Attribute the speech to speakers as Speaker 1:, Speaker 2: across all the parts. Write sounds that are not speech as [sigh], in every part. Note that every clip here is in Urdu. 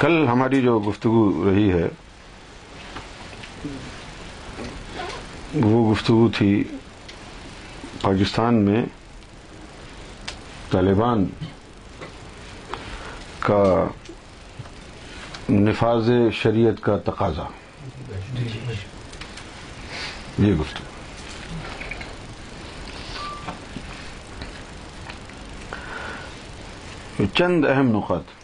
Speaker 1: کل ہماری جو گفتگو رہی ہے وہ گفتگو تھی پاکستان میں طالبان کا نفاذ شریعت کا تقاضا یہ گفتگو چند اہم نقط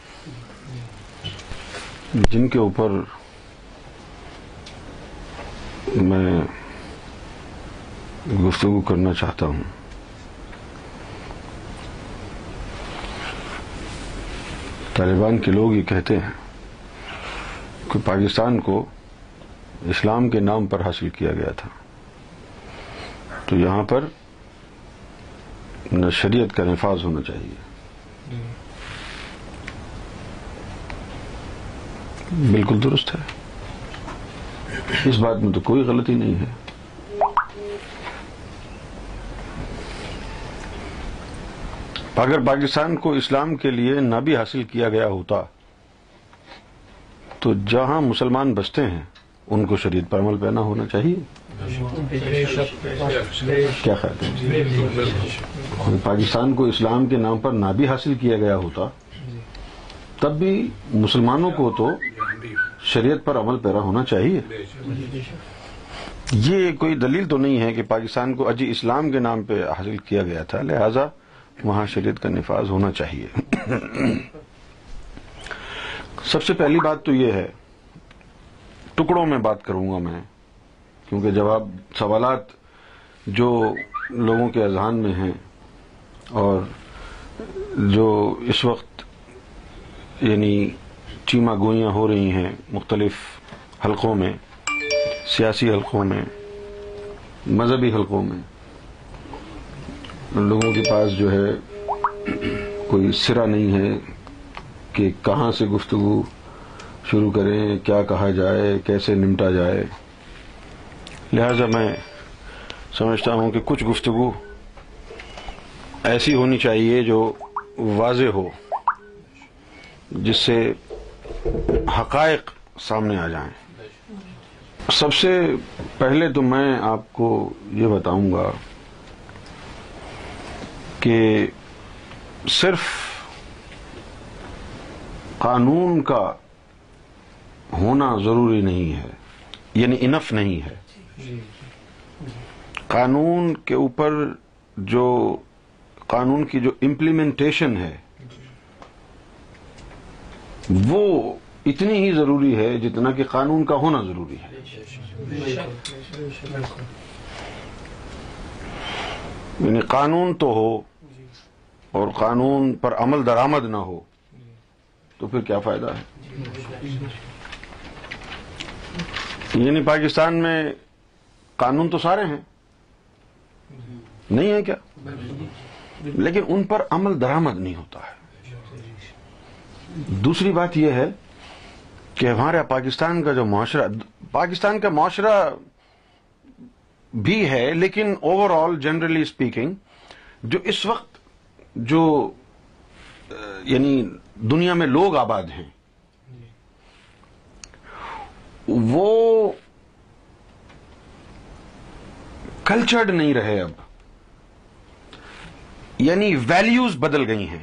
Speaker 1: جن کے اوپر میں گفتگو کرنا چاہتا ہوں طالبان کے لوگ یہ کہتے ہیں کہ پاکستان کو اسلام کے نام پر حاصل کیا گیا تھا تو یہاں پر نہ شریعت کا نفاذ ہونا چاہیے جی۔ بالکل درست ہے اس بات میں تو کوئی غلطی نہیں ہے اگر پاکستان کو اسلام کے لیے نہ بھی حاصل کیا گیا ہوتا تو جہاں مسلمان بستے ہیں ان کو شریعت پر عمل پہنا ہونا چاہیے کیا خیال ہے پاکستان کو اسلام کے نام پر نہ بھی حاصل کیا گیا ہوتا تب بھی مسلمانوں کو تو شریعت پر عمل پیرا ہونا چاہیے جی، جی، جی، یہ کوئی دلیل تو نہیں ہے کہ پاکستان کو اجی اسلام کے نام پہ حاصل کیا گیا تھا لہذا وہاں شریعت کا نفاذ ہونا چاہیے سب سے پہلی بات تو یہ ہے ٹکڑوں میں بات کروں گا میں کیونکہ جواب سوالات جو لوگوں کے اذہان میں ہیں اور جو اس وقت یعنی چیما گوئیاں ہو رہی ہیں مختلف حلقوں میں سیاسی حلقوں میں مذہبی حلقوں میں لوگوں کے پاس جو ہے کوئی سرا نہیں ہے کہ کہاں سے گفتگو شروع کریں کیا کہا جائے کیسے نمٹا جائے لہذا میں سمجھتا ہوں کہ کچھ گفتگو ایسی ہونی چاہیے جو واضح ہو جس سے حقائق سامنے آ جائیں سب سے پہلے تو میں آپ کو یہ بتاؤں گا کہ صرف قانون کا ہونا ضروری نہیں ہے یعنی انف نہیں ہے قانون کے اوپر جو قانون کی جو امپلیمنٹیشن ہے وہ اتنی ہی ضروری ہے جتنا کہ قانون کا ہونا ضروری ہے یعنی قانون تو ہو اور قانون پر عمل درامد نہ ہو تو پھر کیا فائدہ ہے یعنی پاکستان میں قانون تو سارے ہیں نہیں ہے کیا لیکن ان پر عمل درامد نہیں ہوتا ہے دوسری بات یہ ہے کہ ہمارا پاکستان کا جو معاشرہ پاکستان کا معاشرہ بھی ہے لیکن اوور آل جنرلی اسپیکنگ جو اس وقت جو یعنی دنیا میں لوگ آباد ہیں وہ کلچرڈ نہیں رہے اب یعنی ویلیوز بدل گئی ہیں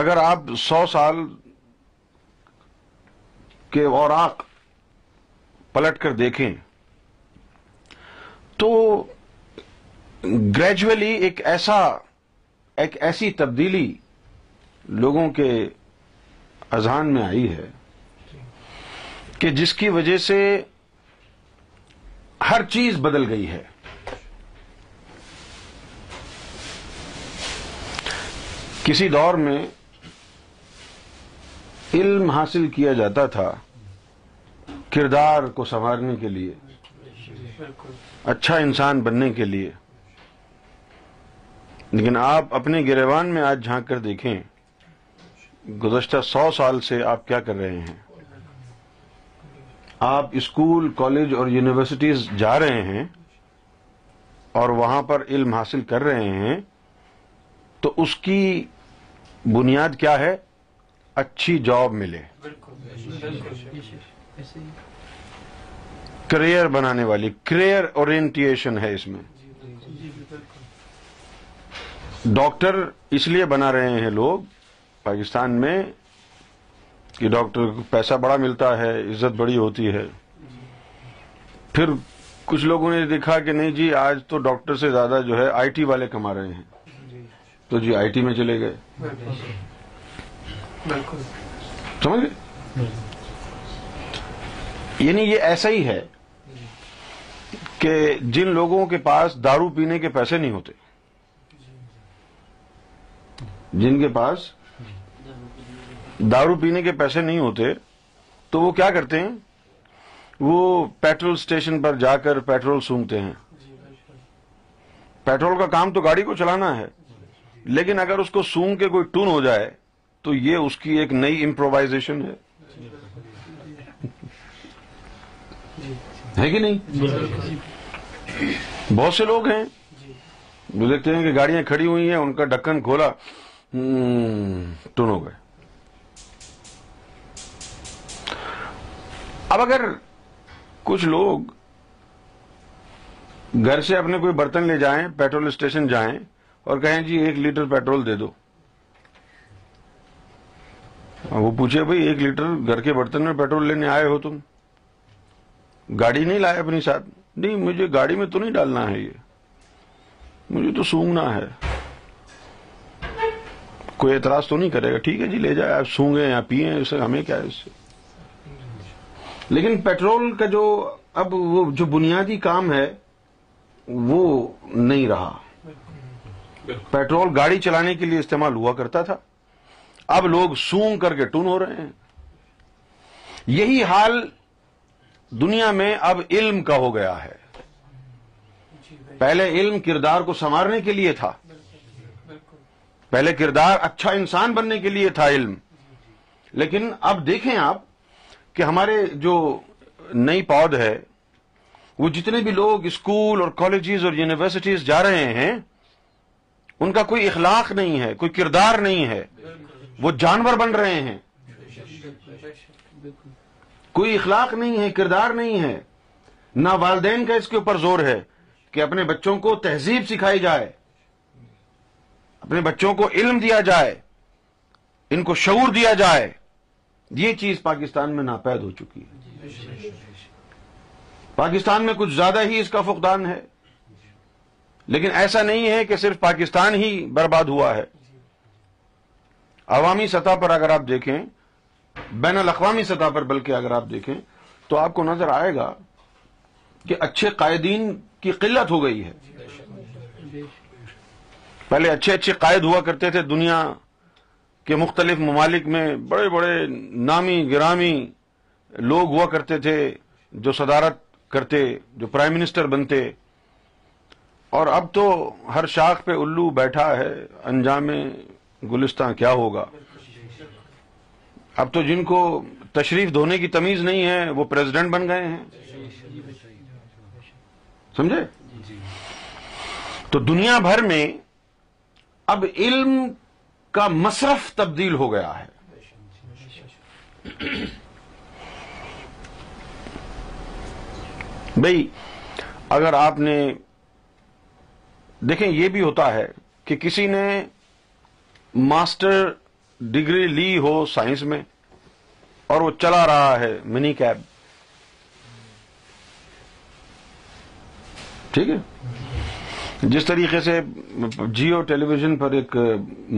Speaker 1: اگر آپ سو سال کے اوراق پلٹ کر دیکھیں تو گریجولی ایک ایسا ایک ایسی تبدیلی لوگوں کے اذہان میں آئی ہے کہ جس کی وجہ سے ہر چیز بدل گئی ہے کسی دور میں علم حاصل کیا جاتا تھا کردار کو سنوارنے کے لیے اچھا انسان بننے کے لیے لیکن آپ اپنے گریوان میں آج جھانک کر دیکھیں گزشتہ سو سال سے آپ کیا کر رہے ہیں آپ اسکول کالج اور یونیورسٹیز جا رہے ہیں اور وہاں پر علم حاصل کر رہے ہیں تو اس کی بنیاد کیا ہے اچھی جاب ملے کریئر بنانے والی کریئر اورینٹیشن ہے اس میں جی، جی، جی، ڈاکٹر اس لیے بنا رہے ہیں لوگ پاکستان میں کہ ڈاکٹر کو پیسہ بڑا ملتا ہے عزت بڑی ہوتی ہے پھر کچھ لوگوں نے دیکھا کہ نہیں جی آج تو ڈاکٹر سے زیادہ جو ہے آئی ٹی والے کما رہے ہیں تو جی آئی ٹی میں چلے گئے بالکل یعنی یہ ایسا ہی ہے کہ جن لوگوں کے پاس دارو پینے کے پیسے نہیں ہوتے جن کے پاس دارو پینے کے پیسے نہیں ہوتے تو وہ کیا کرتے ہیں وہ پیٹرول سٹیشن پر جا کر پیٹرول سونگتے ہیں پیٹرول کا کام تو گاڑی کو چلانا ہے لیکن اگر اس کو سونگ کے کوئی ٹون ہو جائے تو یہ اس کی ایک نئی امپرووائزیشن ہے ہے کہ نہیں بہت سے لوگ ہیں جو دیکھتے ہیں کہ گاڑیاں کھڑی ہوئی ہیں ان کا ڈکن کھولا ہو گئے اب اگر کچھ لوگ گھر سے اپنے کوئی برتن لے جائیں پیٹرول اسٹیشن جائیں اور کہیں جی ایک لیٹر پیٹرول دے دو وہ پوچھے بھائی ایک لیٹر گھر کے برتن میں پیٹرول لینے آئے ہو تم گاڑی نہیں لائے اپنی ساتھ نہیں مجھے گاڑی میں تو نہیں ڈالنا ہے یہ مجھے تو سونگنا ہے کوئی اعتراض تو نہیں کرے گا ٹھیک ہے جی لے جائے آپ سونگیں یا پیئیں اسے ہمیں کیا ہے اس سے لیکن پیٹرول کا جو اب وہ جو بنیادی کام ہے وہ نہیں رہا پیٹرول گاڑی چلانے کے لیے استعمال ہوا کرتا تھا اب لوگ سونگ کر کے ٹون ہو رہے ہیں یہی حال دنیا میں اب علم کا ہو گیا ہے پہلے علم کردار کو سنوارنے کے لیے تھا پہلے کردار اچھا انسان بننے کے لیے تھا علم لیکن اب دیکھیں آپ کہ ہمارے جو نئی پود ہے وہ جتنے بھی لوگ اسکول اور کالجز اور یونیورسٹیز جا رہے ہیں ان کا کوئی اخلاق نہیں ہے کوئی کردار نہیں ہے وہ جانور بن رہے ہیں کوئی اخلاق نہیں ہے کردار نہیں ہے نہ والدین کا اس کے اوپر زور ہے کہ اپنے بچوں کو تہذیب سکھائی جائے اپنے بچوں کو علم دیا جائے ان کو شعور دیا جائے یہ چیز پاکستان میں ناپید ہو چکی ہے پاکستان میں کچھ زیادہ ہی اس کا فقدان ہے لیکن ایسا نہیں ہے کہ صرف پاکستان ہی برباد ہوا ہے عوامی سطح پر اگر آپ دیکھیں بین الاقوامی سطح پر بلکہ اگر آپ دیکھیں تو آپ کو نظر آئے گا کہ اچھے قائدین کی قلت ہو گئی ہے پہلے اچھے اچھے قائد ہوا کرتے تھے دنیا کے مختلف ممالک میں بڑے بڑے نامی گرامی لوگ ہوا کرتے تھے جو صدارت کرتے جو پرائم منسٹر بنتے اور اب تو ہر شاخ پہ الو بیٹھا ہے انجام گلستان کیا ہوگا اب تو جن کو تشریف دھونے کی تمیز نہیں ہے وہ پریزیڈنٹ بن گئے ہیں سمجھے تو دنیا بھر میں اب علم کا مصرف تبدیل ہو گیا ہے بھائی اگر آپ نے دیکھیں یہ بھی ہوتا ہے کہ کسی نے ماسٹر ڈگری لی ہو سائنس میں اور وہ چلا رہا ہے منی کیب ٹھیک ہے جس طریقے سے جیو ٹیلی ویژن پر ایک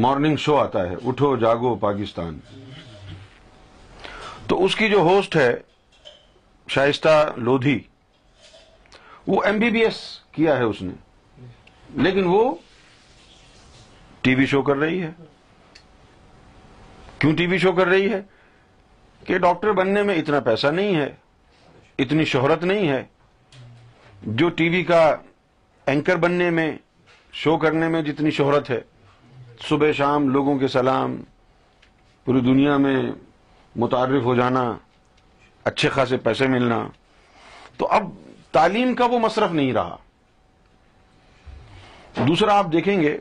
Speaker 1: مارننگ شو آتا ہے اٹھو جاگو پاکستان تو اس کی جو ہوسٹ ہے شائستہ لودھی وہ ایم بی بی ایس کیا ہے اس نے لیکن وہ ٹی وی شو کر رہی ہے کیوں ٹی وی شو کر رہی ہے کہ ڈاکٹر بننے میں اتنا پیسہ نہیں ہے اتنی شہرت نہیں ہے جو ٹی وی کا اینکر بننے میں شو کرنے میں جتنی شہرت ہے صبح شام لوگوں کے سلام پوری دنیا میں متعارف ہو جانا اچھے خاصے پیسے ملنا تو اب تعلیم کا وہ مصرف نہیں رہا دوسرا آپ دیکھیں گے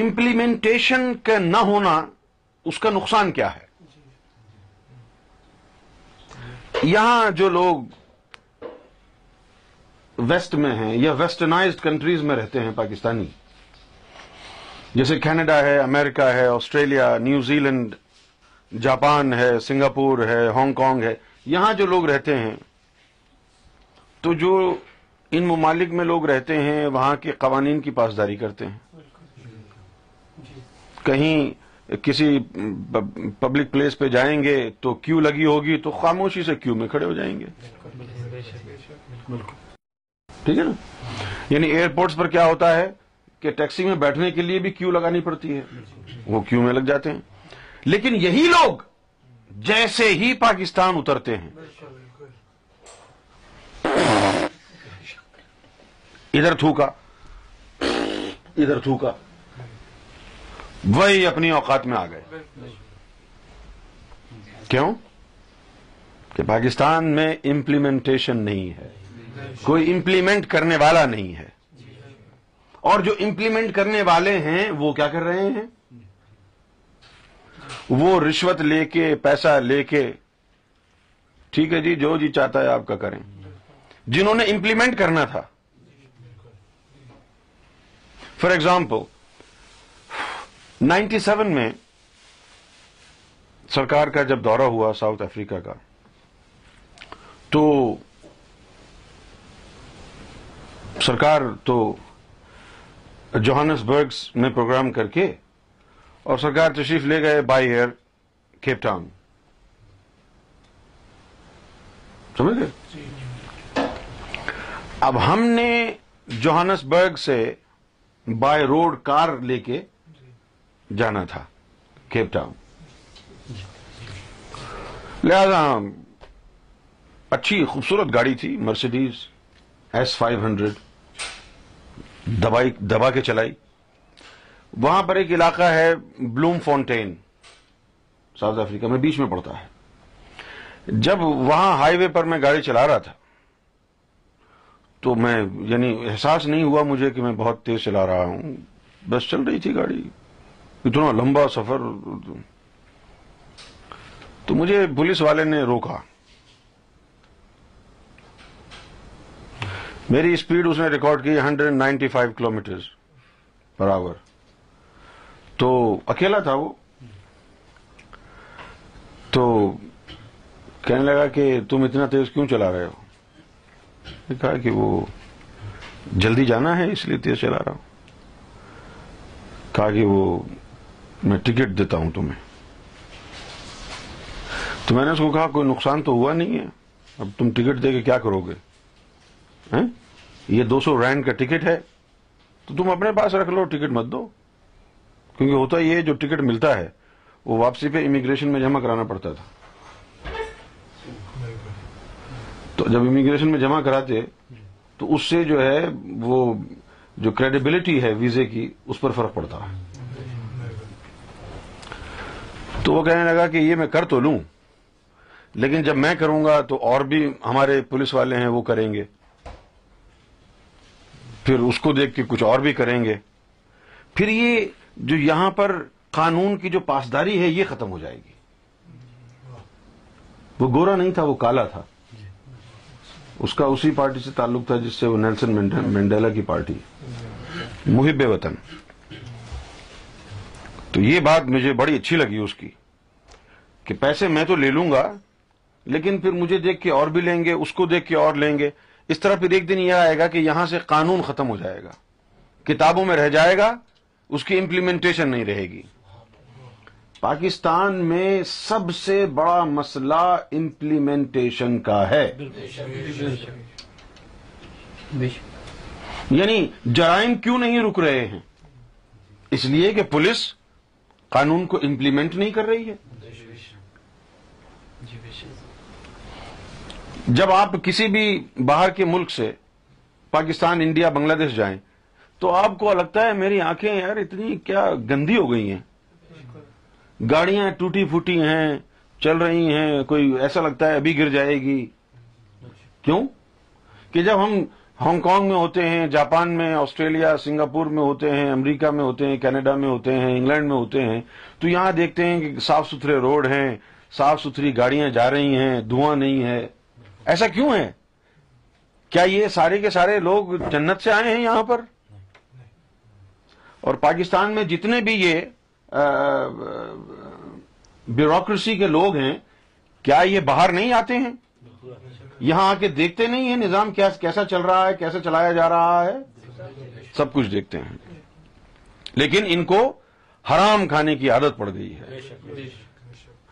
Speaker 1: امپلیمنٹیشن کا نہ ہونا اس کا نقصان کیا ہے یہاں جو لوگ ویسٹ میں ہیں یا ویسٹرنائزڈ کنٹریز میں رہتے ہیں پاکستانی جیسے کینیڈا ہے امریکہ ہے آسٹریلیا نیوزی لینڈ جاپان ہے سنگاپور ہے ہانگ کانگ ہے یہاں جو لوگ رہتے ہیں تو جو ان ممالک میں لوگ رہتے ہیں وہاں کے قوانین کی پاسداری کرتے ہیں کہیں کسی پبلک پلیس پہ جائیں گے تو کیو لگی ہوگی تو خاموشی سے کیو میں کھڑے ہو جائیں گے ٹھیک ہے نا یعنی ایئرپورٹس پر کیا ہوتا ہے کہ ٹیکسی میں بیٹھنے کے لیے بھی کیو لگانی پڑتی ہے وہ کیو میں لگ جاتے ہیں لیکن یہی لوگ جیسے ہی پاکستان اترتے ہیں ادھر تھوکا ادھر تھوکا وہی اپنی اوقات میں آ گئے کیوں کہ پاکستان میں امپلیمنٹیشن نہیں ہے کوئی امپلیمنٹ کرنے والا نہیں ہے اور جو امپلیمنٹ کرنے والے ہیں وہ کیا کر رہے ہیں وہ رشوت لے کے پیسہ لے کے ٹھیک ہے جی جو جی چاہتا ہے آپ کا کریں جنہوں نے امپلیمنٹ کرنا تھا فار ایگزامپل نائنٹی سیون میں سرکار کا جب دورہ ہوا ساؤتھ افریقہ کا تو سرکار تو جوہانس برگس میں پروگرام کر کے اور سرکار تشریف لے گئے بائی ایئر کیپ ٹاؤن سمجھ گئے اب ہم نے جوہانس برگ سے بائی روڈ کار لے کے جانا تھا کیپ ٹاؤن لہذا اچھی خوبصورت گاڑی تھی مرسیڈیز ایس فائیو ہنڈریڈ دبا کے چلائی وہاں پر ایک علاقہ ہے بلوم فونٹین ساؤتھ افریقہ میں بیچ میں پڑتا ہے جب وہاں ہائی وے پر میں گاڑی چلا رہا تھا تو میں یعنی احساس نہیں ہوا مجھے کہ میں بہت تیز چلا رہا ہوں بس چل رہی تھی گاڑی اتنا لمبا سفر تو مجھے پولیس والے نے روکا میری اسپیڈ اس نے ریکارڈ کی hundred ninety five kilometre per hour تو اکیلا تھا وہ تو کہنے لگا کہ تم اتنا تیز کیوں چلا رہے ہو کہا کہ وہ جلدی جانا ہے اس لیے تیز چلا رہا ہوں کہا کہ وہ میں ٹکٹ دیتا ہوں تمہیں تو میں نے اس کو کہا کوئی نقصان تو ہوا نہیں ہے اب تم ٹکٹ دے کے کیا کرو گے ہاں؟ یہ دو سو رینڈ کا ٹکٹ ہے تو تم اپنے پاس رکھ لو ٹکٹ مت دو کیونکہ ہوتا یہ جو ٹکٹ ملتا ہے وہ واپسی پہ امیگریشن میں جمع کرانا پڑتا تھا تو جب امیگریشن میں جمع کراتے تو اس سے جو ہے وہ جو کریڈیبلٹی ہے ویزے کی اس پر فرق پڑتا ہے تو وہ کہنے لگا کہ یہ میں کر تو لوں لیکن جب میں کروں گا تو اور بھی ہمارے پولیس والے ہیں وہ کریں گے پھر اس کو دیکھ کے کچھ اور بھی کریں گے پھر یہ جو یہاں پر قانون کی جو پاسداری ہے یہ ختم ہو جائے گی وہ گورا نہیں تھا وہ کالا تھا اس کا اسی پارٹی سے تعلق تھا جس سے وہ نیلسن مینڈیلا کی پارٹی محب وطن تو یہ بات مجھے بڑی اچھی لگی اس کی کہ پیسے میں تو لے لوں گا لیکن پھر مجھے دیکھ کے اور بھی لیں گے اس کو دیکھ کے اور لیں گے اس طرح پھر ایک دن یہ آئے گا کہ یہاں سے قانون ختم ہو جائے گا کتابوں میں رہ جائے گا اس کی امپلیمنٹیشن نہیں رہے گی پاکستان میں سب سے بڑا مسئلہ امپلیمنٹیشن کا ہے یعنی جرائم کیوں نہیں رک رہے ہیں اس لیے کہ پولیس قانون کو امپلیمنٹ نہیں کر رہی ہے جب آپ کسی بھی باہر کے ملک سے پاکستان انڈیا بنگلہ دیش جائیں تو آپ کو لگتا ہے میری آنکھیں یار اتنی کیا گندی ہو گئی ہیں گاڑیاں ٹوٹی پھوٹی ہیں چل رہی ہیں کوئی ایسا لگتا ہے ابھی گر جائے گی کیوں کہ جب ہم ہانگ کانگ میں ہوتے ہیں جاپان میں آسٹریلیا سنگاپور میں ہوتے ہیں امریکہ میں ہوتے ہیں کینیڈا میں ہوتے ہیں انگلینڈ میں ہوتے ہیں تو یہاں دیکھتے ہیں کہ صاف ستھرے روڈ ہیں صاف ستھری گاڑیاں جا رہی ہیں دھواں نہیں ہے ایسا کیوں ہے کیا یہ سارے کے سارے لوگ جنت سے آئے ہیں یہاں پر اور پاکستان میں جتنے بھی یہ بیوروکریسی کے لوگ ہیں کیا یہ باہر نہیں آتے ہیں یہاں آ کے دیکھتے نہیں ہیں نظام کیسا چل رہا ہے کیسا چلایا جا رہا ہے سب کچھ دیکھتے ہیں لیکن ان کو حرام کھانے کی عادت پڑ گئی ہے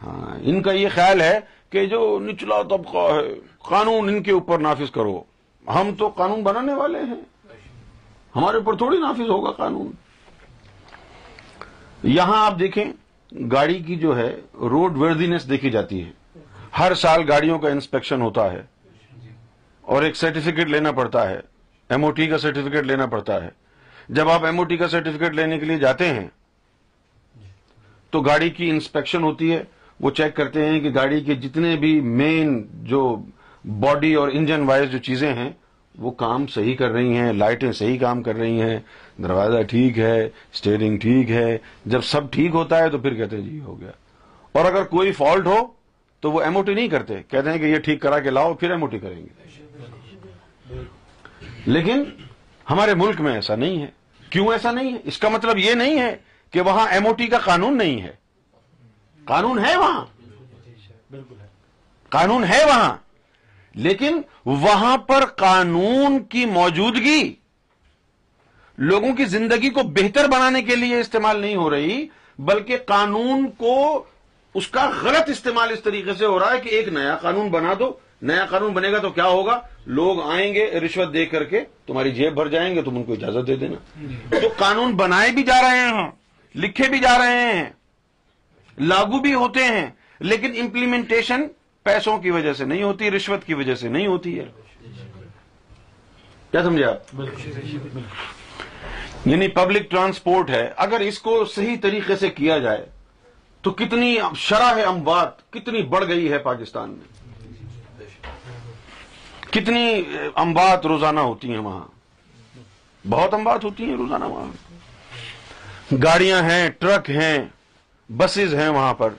Speaker 1: ہاں ان کا یہ خیال ہے کہ جو نچلا طبقہ ہے قانون ان کے اوپر نافذ کرو ہم تو قانون بنانے والے ہیں ہمارے اوپر تھوڑی نافذ ہوگا قانون یہاں آپ دیکھیں گاڑی کی جو ہے روڈ وردینس دیکھی جاتی ہے ہر سال گاڑیوں کا انسپیکشن ہوتا ہے اور ایک سرٹیفکیٹ لینا پڑتا ہے ایم او ٹی کا سرٹیفکیٹ لینا پڑتا ہے جب آپ ایم او ٹی کا سرٹیفکیٹ لینے کے لیے جاتے ہیں تو گاڑی کی انسپیکشن ہوتی ہے وہ چیک کرتے ہیں کہ گاڑی کے جتنے بھی مین جو باڈی اور انجن وائز جو چیزیں ہیں وہ کام صحیح کر رہی ہیں لائٹیں صحیح کام کر رہی ہیں دروازہ ٹھیک ہے اسٹیئرنگ ٹھیک ہے جب سب ٹھیک ہوتا ہے تو پھر کہتے ہیں جی ہو گیا اور اگر کوئی فالٹ ہو تو وہ ایم او ٹی نہیں کرتے کہتے ہیں کہ یہ ٹھیک کرا کے لاؤ پھر ایم او ٹی کریں گے لیکن ہمارے ملک میں ایسا نہیں ہے کیوں ایسا نہیں ہے اس کا مطلب یہ نہیں ہے کہ وہاں ایم او ٹی کا قانون نہیں ہے قانون ہے وہاں بالکل قانون ہے وہاں لیکن وہاں پر قانون کی موجودگی لوگوں کی زندگی کو بہتر بنانے کے لیے استعمال نہیں ہو رہی بلکہ قانون کو اس کا غلط استعمال اس طریقے سے ہو رہا ہے کہ ایک نیا قانون بنا دو نیا قانون بنے گا تو کیا ہوگا لوگ آئیں گے رشوت دے کر کے تمہاری جیب بھر جائیں گے تم ان کو اجازت دے دینا تو قانون بنائے بھی جا رہے ہیں لکھے بھی جا رہے ہیں لاگو بھی ہوتے ہیں لیکن امپلیمنٹیشن پیسوں کی وجہ سے نہیں ہوتی رشوت کی وجہ سے نہیں ہوتی ہے کیا سمجھے آپ یعنی پبلک ٹرانسپورٹ ہے اگر اس کو صحیح طریقے سے کیا جائے تو کتنی شرح ہے اموات کتنی بڑھ گئی ہے پاکستان میں کتنی امبات روزانہ ہوتی ہیں وہاں بہت امبات ہوتی ہیں روزانہ وہاں گاڑیاں ہیں ٹرک ہیں بسز ہیں وہاں پر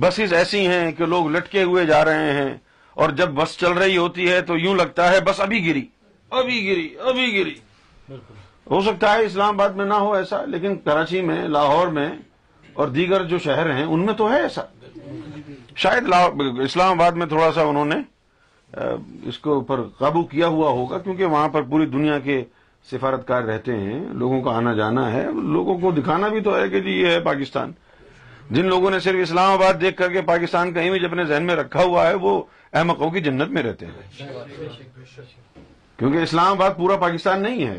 Speaker 1: بسز ایسی ہیں کہ لوگ لٹکے ہوئے جا رہے ہیں اور جب بس چل رہی ہوتی ہے تو یوں لگتا ہے بس ابھی گری ابھی گری ابھی گری ہو سکتا ہے اسلام آباد میں نہ ہو ایسا لیکن کراچی میں لاہور میں اور دیگر جو شہر ہیں ان میں تو ہے ایسا شاید اسلام آباد میں تھوڑا سا انہوں نے اس کے اوپر قابو کیا ہوا ہوگا کیونکہ وہاں پر پوری دنیا کے سفارتکار رہتے ہیں لوگوں کا آنا جانا ہے لوگوں کو دکھانا بھی تو ہے کہ جی یہ ہے پاکستان جن لوگوں نے صرف اسلام آباد دیکھ کر کے پاکستان کا امیج اپنے ذہن میں رکھا ہوا ہے وہ احمقوں کی جنت میں رہتے ہیں کیونکہ اسلام آباد پورا پاکستان نہیں ہے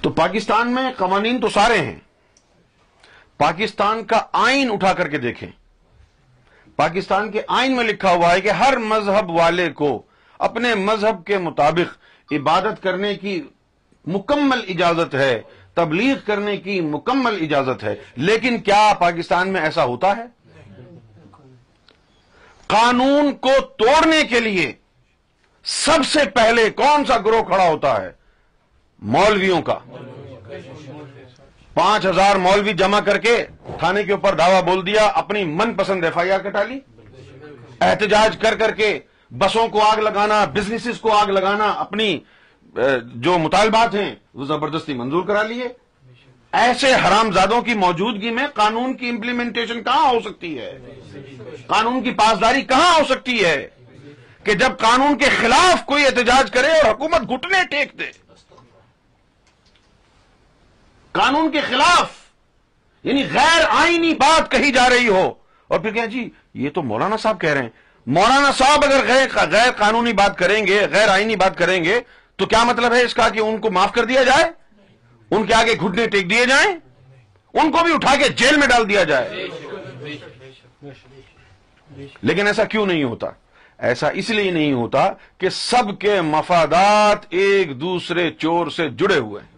Speaker 1: تو پاکستان میں قوانین تو سارے ہیں پاکستان کا آئین اٹھا کر کے دیکھیں پاکستان کے آئین میں لکھا ہوا ہے کہ ہر مذہب والے کو اپنے مذہب کے مطابق عبادت کرنے کی مکمل اجازت ہے تبلیغ کرنے کی مکمل اجازت ہے لیکن کیا پاکستان میں ایسا ہوتا ہے قانون کو توڑنے کے لیے سب سے پہلے کون سا گروہ کھڑا ہوتا ہے مولویوں کا پانچ ہزار مولوی جمع کر کے تھانے کے اوپر دعویٰ بول دیا اپنی من پسند ایف آئی آر کٹا لی احتجاج کر کر کے بسوں کو آگ لگانا بزنسز کو آگ لگانا اپنی جو مطالبات ہیں وہ زبردستی منظور کرا لیے ایسے حرام زادوں کی موجودگی میں قانون کی امپلیمنٹیشن کہاں ہو سکتی ہے قانون کی پاسداری کہاں ہو سکتی ہے کہ جب قانون کے خلاف کوئی احتجاج کرے اور حکومت گھٹنے ٹیک دے قانون کے خلاف یعنی غیر آئینی بات کہی جا رہی ہو اور پھر کہیں جی یہ تو مولانا صاحب کہہ رہے ہیں مولانا صاحب اگر غیر قانونی بات کریں گے غیر آئینی بات کریں گے تو کیا مطلب ہے اس کا کہ ان کو معاف کر دیا جائے ان کے آگے گھٹنے ٹیک دیے جائیں ان کو بھی اٹھا کے جیل میں ڈال دیا جائے لیکن ایسا کیوں نہیں ہوتا ایسا اس لیے نہیں ہوتا کہ سب کے مفادات ایک دوسرے چور سے جڑے ہوئے ہیں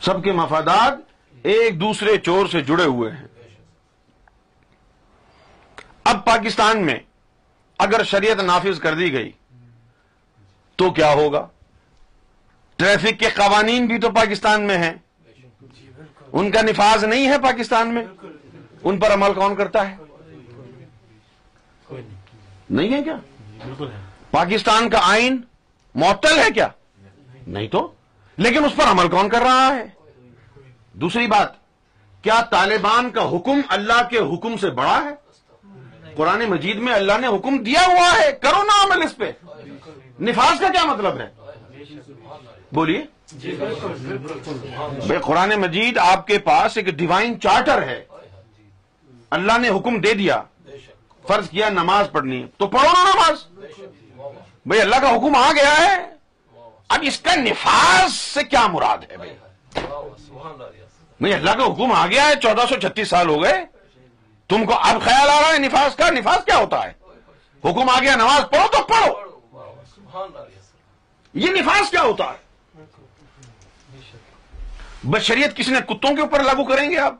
Speaker 1: سب کے مفادات ایک دوسرے چور سے جڑے ہوئے ہیں اب پاکستان میں اگر شریعت نافذ کر دی گئی تو کیا ہوگا ٹریفک کے قوانین بھی تو پاکستان میں ہیں ان کا نفاذ نہیں ہے پاکستان میں ان پر عمل کون کرتا ہے نہیں ہے کیا پاکستان کا آئین معطل ہے کیا نہیں تو لیکن اس پر عمل کون کر رہا ہے دوسری بات کیا طالبان کا حکم اللہ کے حکم سے بڑا ہے قرآن مجید میں اللہ نے حکم دیا ہوا ہے کرو نا عمل اس پہ نفاذ کا کیا مطلب ہے بولیے قرآن مجید آپ کے پاس ایک ڈیوائن چارٹر ہے اللہ نے حکم دے دیا فرض کیا نماز پڑھنی ہے تو پڑھو نا نماز بھائی اللہ کا حکم آ گیا ہے اب اس کا نفاذ سے کیا مراد ہے بھائی اللہ کا حکم آ گیا ہے چودہ سو چھتیس سال ہو گئے تم کو اب خیال آ رہا ہے نفاذ کا نفاذ کیا ہوتا ہے حکم آ گیا نماز پڑھو تو پڑھو یہ نفاذ کیا ہوتا ہے بس شریعت کسی نے کتوں کے اوپر لاگو کریں گے آپ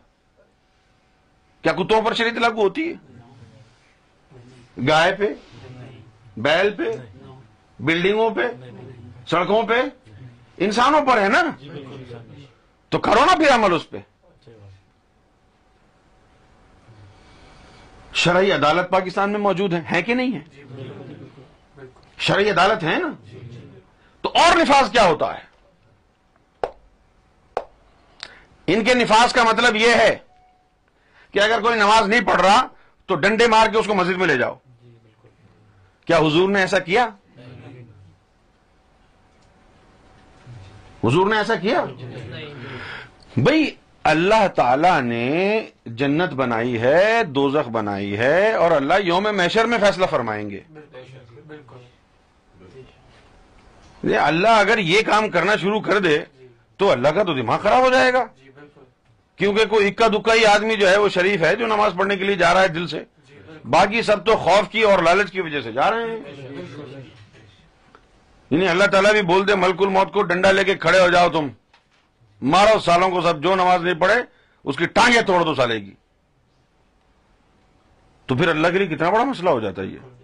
Speaker 1: کیا کتوں پر شریعت لاگو ہوتی ہے گائے پہ بیل پہ بلڈنگوں پہ سڑکوں پہ انسانوں پر ہے نا تو کرو نا پھر عمل اس پہ شرعی عدالت پاکستان میں موجود ہے کہ نہیں ہے شرعی عدالت ہے نا تو اور نفاذ کیا ہوتا ہے ان کے نفاذ کا مطلب یہ ہے کہ اگر کوئی نماز نہیں پڑھ رہا تو ڈنڈے مار کے اس کو مسجد میں لے جاؤ کیا حضور نے ایسا کیا حضور نے ایسا کیا بھائی اللہ تعالی نے جنت بنائی ہے دوزخ بنائی ہے اور اللہ یوم محشر میں فیصلہ فرمائیں گے اللہ اگر یہ کام کرنا شروع کر دے تو اللہ کا تو دماغ خراب ہو جائے گا کیونکہ کوئی اکا دکا ہی آدمی جو ہے وہ شریف ہے جو نماز پڑھنے کے لیے جا رہا ہے دل سے باقی سب تو خوف کی اور لالچ کی وجہ سے جا رہے ہیں یعنی اللہ تعالیٰ بھی بول دے ملک الموت کو ڈنڈا لے کے کھڑے ہو جاؤ تم مارو سالوں کو سب جو نماز نہیں پڑے اس کی ٹانگیں توڑ دو سالے گی تو پھر اللہ کے لیے کتنا بڑا مسئلہ ہو جاتا ہے یہ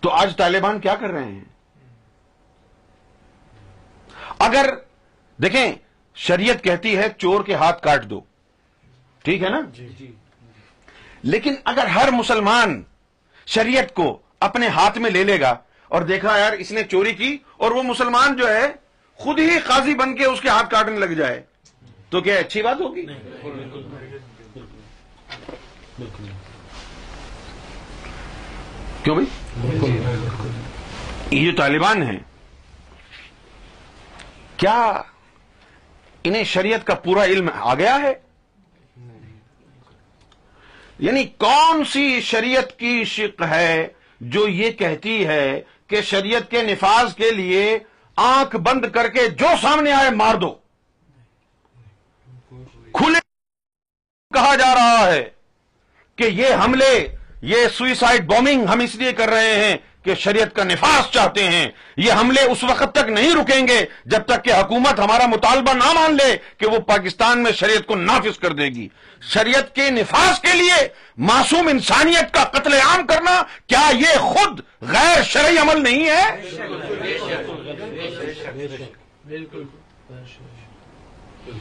Speaker 1: تو آج طالبان کیا کر رہے ہیں اگر دیکھیں شریعت کہتی ہے چور کے ہاتھ کاٹ دو ٹھیک ہے نا جی، جی۔ لیکن اگر ہر مسلمان شریعت کو اپنے ہاتھ میں لے لے گا اور دیکھا یار اس نے چوری کی اور وہ مسلمان جو ہے خود ہی قاضی بن کے اس کے ہاتھ کاٹنے لگ جائے تو کیا اچھی بات ہوگی کیوں بھائی یہ جو طالبان ہیں کیا انہیں شریعت کا پورا علم آ گیا ہے یعنی کون سی شریعت کی شق ہے جو یہ کہتی ہے کہ شریعت کے نفاذ کے لیے آنکھ بند کر کے جو سامنے آئے مار دو کھلے کہا جا رہا ہے کہ یہ حملے یہ سوئسائڈ بومنگ ہم اس لیے کر رہے ہیں کہ شریعت کا نفاس چاہتے ہیں یہ حملے اس وقت تک نہیں رکیں گے جب تک کہ حکومت ہمارا مطالبہ نہ مان لے کہ وہ پاکستان میں شریعت کو نافذ کر دے گی شریعت کے نفاذ کے لیے معصوم انسانیت کا قتل عام کرنا کیا یہ خود غیر شرعی عمل نہیں ہے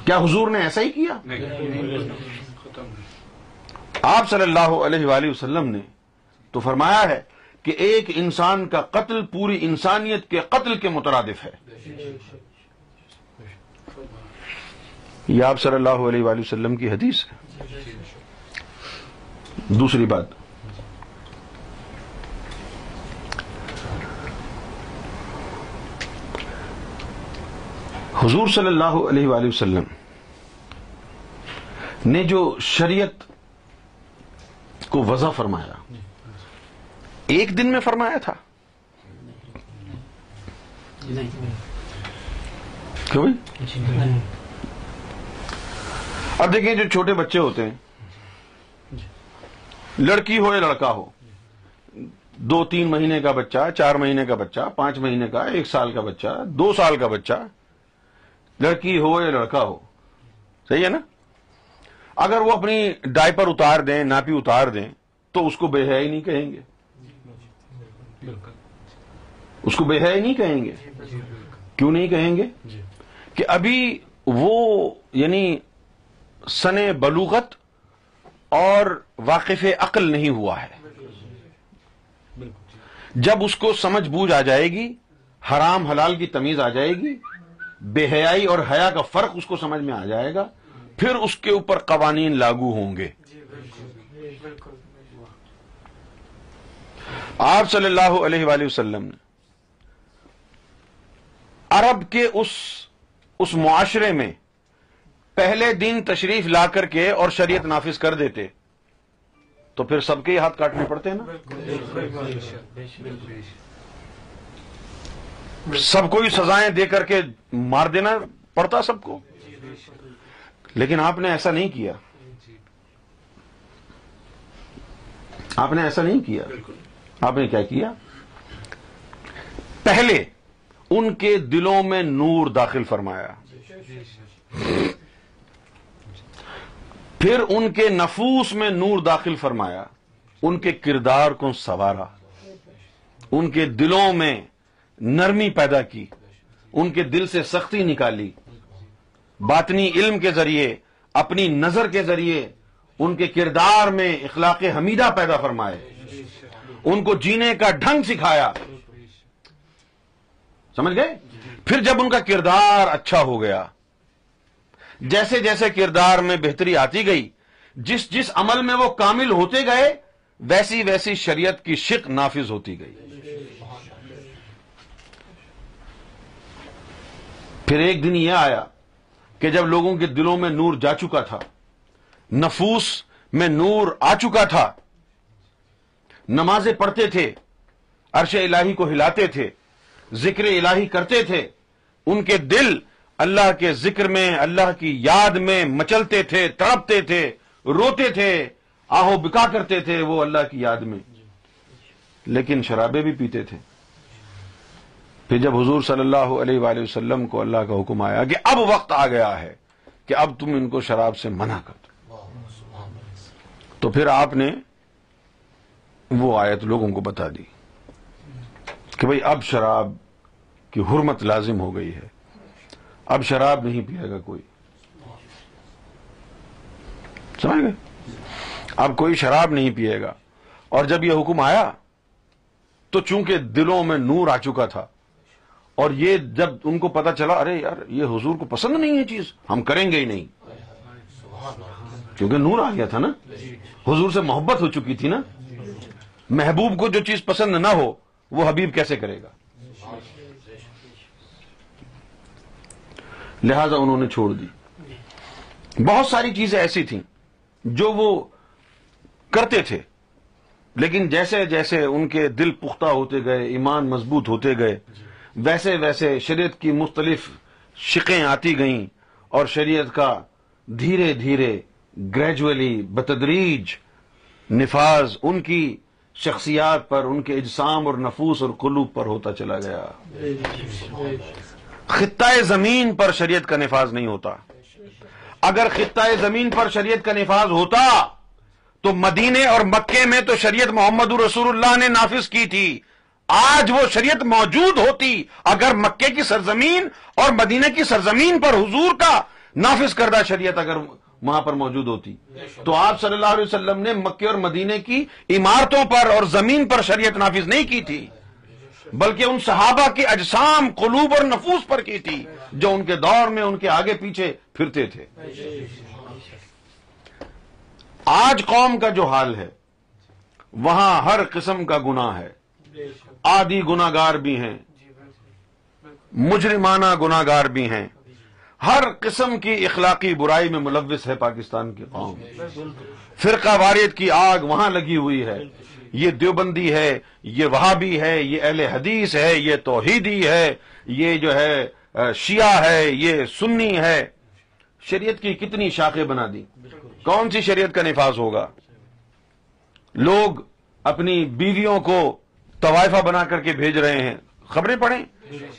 Speaker 1: کیا حضور نے ایسا ہی کیا آپ صلی اللہ علیہ وآلہ وسلم نے تو فرمایا ہے کہ ایک انسان کا قتل پوری انسانیت کے قتل کے مترادف ہے یہ آپ صلی اللہ علیہ وآلہ وسلم کی حدیث ہے دوسری بات حضور صلی اللہ علیہ وآلہ وسلم نے جو شریعت کو وضع فرمایا ایک دن میں فرمایا تھا اب دیکھیں جو چھوٹے بچے ہوتے ہیں لڑکی ہو یا لڑکا ہو دو تین مہینے کا بچہ چار مہینے کا بچہ پانچ مہینے کا ایک سال کا بچہ دو سال کا بچہ لڑکی ہو یا لڑکا ہو صحیح ہے نا اگر وہ اپنی ڈائپر اتار دیں ناپی اتار دیں تو اس کو بے حیائی نہیں کہیں گے اس کو بے حیا نہیں کہیں گے جی، کیوں نہیں کہیں گے جی۔ کہ ابھی وہ یعنی سن بلوغت اور واقف عقل نہیں ہوا ہے جی۔ جب اس کو سمجھ بوجھ آ جائے گی حرام حلال کی تمیز آ جائے گی بے حیائی اور حیا کا فرق اس کو سمجھ میں آ جائے گا پھر اس کے اوپر قوانین لاگو ہوں گے آپ صلی اللہ علیہ وآلہ وسلم نے عرب کے اس اس معاشرے میں پہلے دن تشریف لا کر کے اور شریعت نافذ کر دیتے تو پھر سب کے ہاتھ کاٹنے پڑتے ہیں نا سب کو یہ سزائیں دے کر کے مار دینا پڑتا سب کو لیکن آپ نے ایسا نہیں کیا آپ نے ایسا نہیں کیا آپ نے کیا کیا پہلے ان کے دلوں میں نور داخل فرمایا پھر ان کے نفوس میں نور داخل فرمایا ان کے کردار کو سوارا ان کے دلوں میں نرمی پیدا کی ان کے دل سے سختی نکالی باطنی علم کے ذریعے اپنی نظر کے ذریعے ان کے کردار میں اخلاق حمیدہ پیدا فرمائے ان کو جینے کا ڈھنگ سکھایا سمجھ گئے پھر جب ان کا کردار اچھا ہو گیا جیسے جیسے کردار میں بہتری آتی گئی جس جس عمل میں وہ کامل ہوتے گئے ویسی ویسی شریعت کی شک نافذ ہوتی گئی پھر ایک دن یہ آیا کہ جب لوگوں کے دلوں میں نور جا چکا تھا نفوس میں نور آ چکا تھا نمازیں پڑھتے تھے عرش الہی کو ہلاتے تھے ذکر الہی کرتے تھے ان کے دل اللہ کے ذکر میں اللہ کی یاد میں مچلتے تھے تڑپتے تھے روتے تھے آہو بکا کرتے تھے وہ اللہ کی یاد میں لیکن شرابے بھی پیتے تھے پھر جب حضور صلی اللہ علیہ وآلہ وسلم کو اللہ کا حکم آیا کہ اب وقت آ گیا ہے کہ اب تم ان کو شراب سے منع کر دو تو پھر آپ نے وہ آیت لوگوں کو بتا دی کہ بھئی اب شراب کی حرمت لازم ہو گئی ہے اب شراب نہیں پیے گا کوئی سمجھ گئے اب کوئی شراب نہیں پیے گا اور جب یہ حکم آیا تو چونکہ دلوں میں نور آ چکا تھا اور یہ جب ان کو پتا چلا ارے یار یہ حضور کو پسند نہیں ہے چیز ہم کریں گے ہی نہیں کیونکہ نور آ گیا تھا نا حضور سے محبت ہو چکی تھی نا محبوب کو جو چیز پسند نہ ہو وہ حبیب کیسے کرے گا لہذا انہوں نے چھوڑ دی بہت ساری چیزیں ایسی تھیں جو وہ کرتے تھے لیکن جیسے جیسے ان کے دل پختہ ہوتے گئے ایمان مضبوط ہوتے گئے ویسے ویسے شریعت کی مختلف شقیں آتی گئیں اور شریعت کا دھیرے دھیرے گریجولی بتدریج نفاذ ان کی شخصیات پر ان کے اجسام اور نفوس اور قلوب پر ہوتا چلا گیا خطہ زمین پر شریعت کا نفاذ نہیں ہوتا اگر خطہ زمین پر شریعت کا نفاذ ہوتا تو مدینے اور مکے میں تو شریعت محمد رسول اللہ نے نافذ کی تھی آج وہ شریعت موجود ہوتی اگر مکے کی سرزمین اور مدینہ کی سرزمین پر حضور کا نافذ کردہ شریعت اگر وہاں پر موجود ہوتی تو آپ صلی اللہ علیہ وسلم نے مکے اور مدینے کی عمارتوں پر اور زمین پر شریعت نافذ نہیں کی تھی بلکہ ان صحابہ کے اجسام قلوب اور نفوس پر کی تھی جو ان کے دور میں ان کے آگے پیچھے پھرتے تھے آج قوم کا جو حال ہے وہاں ہر قسم کا گناہ ہے آدھی گناگار بھی ہیں مجرمانہ گناگار بھی ہیں ہر قسم کی اخلاقی برائی میں ملوث ہے پاکستان کی قوم فرقہ واریت کی آگ وہاں لگی ہوئی ہے یہ دیوبندی ہے یہ وہابی ہے یہ اہل حدیث ہے یہ توحیدی ہے یہ جو ہے شیعہ ہے یہ سنی ہے شریعت کی کتنی شاخیں بنا دی کون سی شریعت کا نفاذ ہوگا لوگ اپنی بیویوں کو طوائفہ بنا کر کے بھیج رہے ہیں خبریں پڑھیں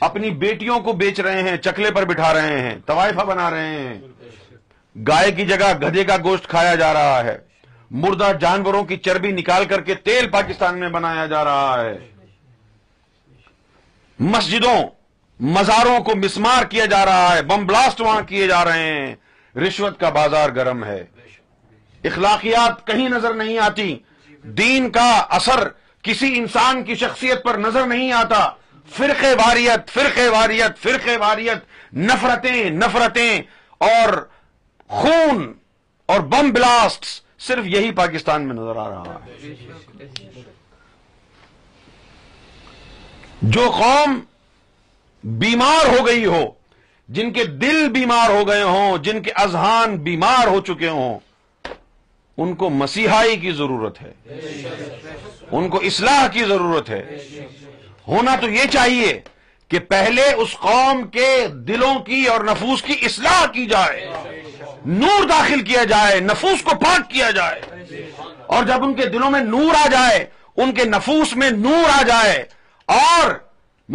Speaker 1: اپنی بیٹیوں کو بیچ رہے ہیں چکلے پر بٹھا رہے ہیں طوائفہ بنا رہے ہیں گائے کی جگہ گدے کا گوشت کھایا جا رہا ہے مردہ جانوروں کی چربی نکال کر کے تیل پاکستان میں بنایا جا رہا ہے مسجدوں مزاروں کو مسمار کیا جا رہا ہے بم بلاسٹ وہاں کیے جا رہے ہیں رشوت کا بازار گرم ہے اخلاقیات کہیں نظر نہیں آتی دین کا اثر کسی انسان کی شخصیت پر نظر نہیں آتا فرقے واریت فرقے واریت فرقے واریت نفرتیں نفرتیں اور خون اور بم بلاسٹ صرف یہی پاکستان میں نظر آ رہا ہے جو قوم بیمار ہو گئی ہو جن کے دل بیمار ہو گئے ہوں جن کے اذہان بیمار ہو چکے ہوں ان کو مسیحائی کی ضرورت ہے ان کو اصلاح کی ضرورت ہے ہونا تو یہ چاہیے کہ پہلے اس قوم کے دلوں کی اور نفوس کی اصلاح کی جائے نور داخل کیا جائے نفوس کو پاک کیا جائے اور جب ان کے دلوں میں نور آ جائے ان کے نفوس میں نور آ جائے اور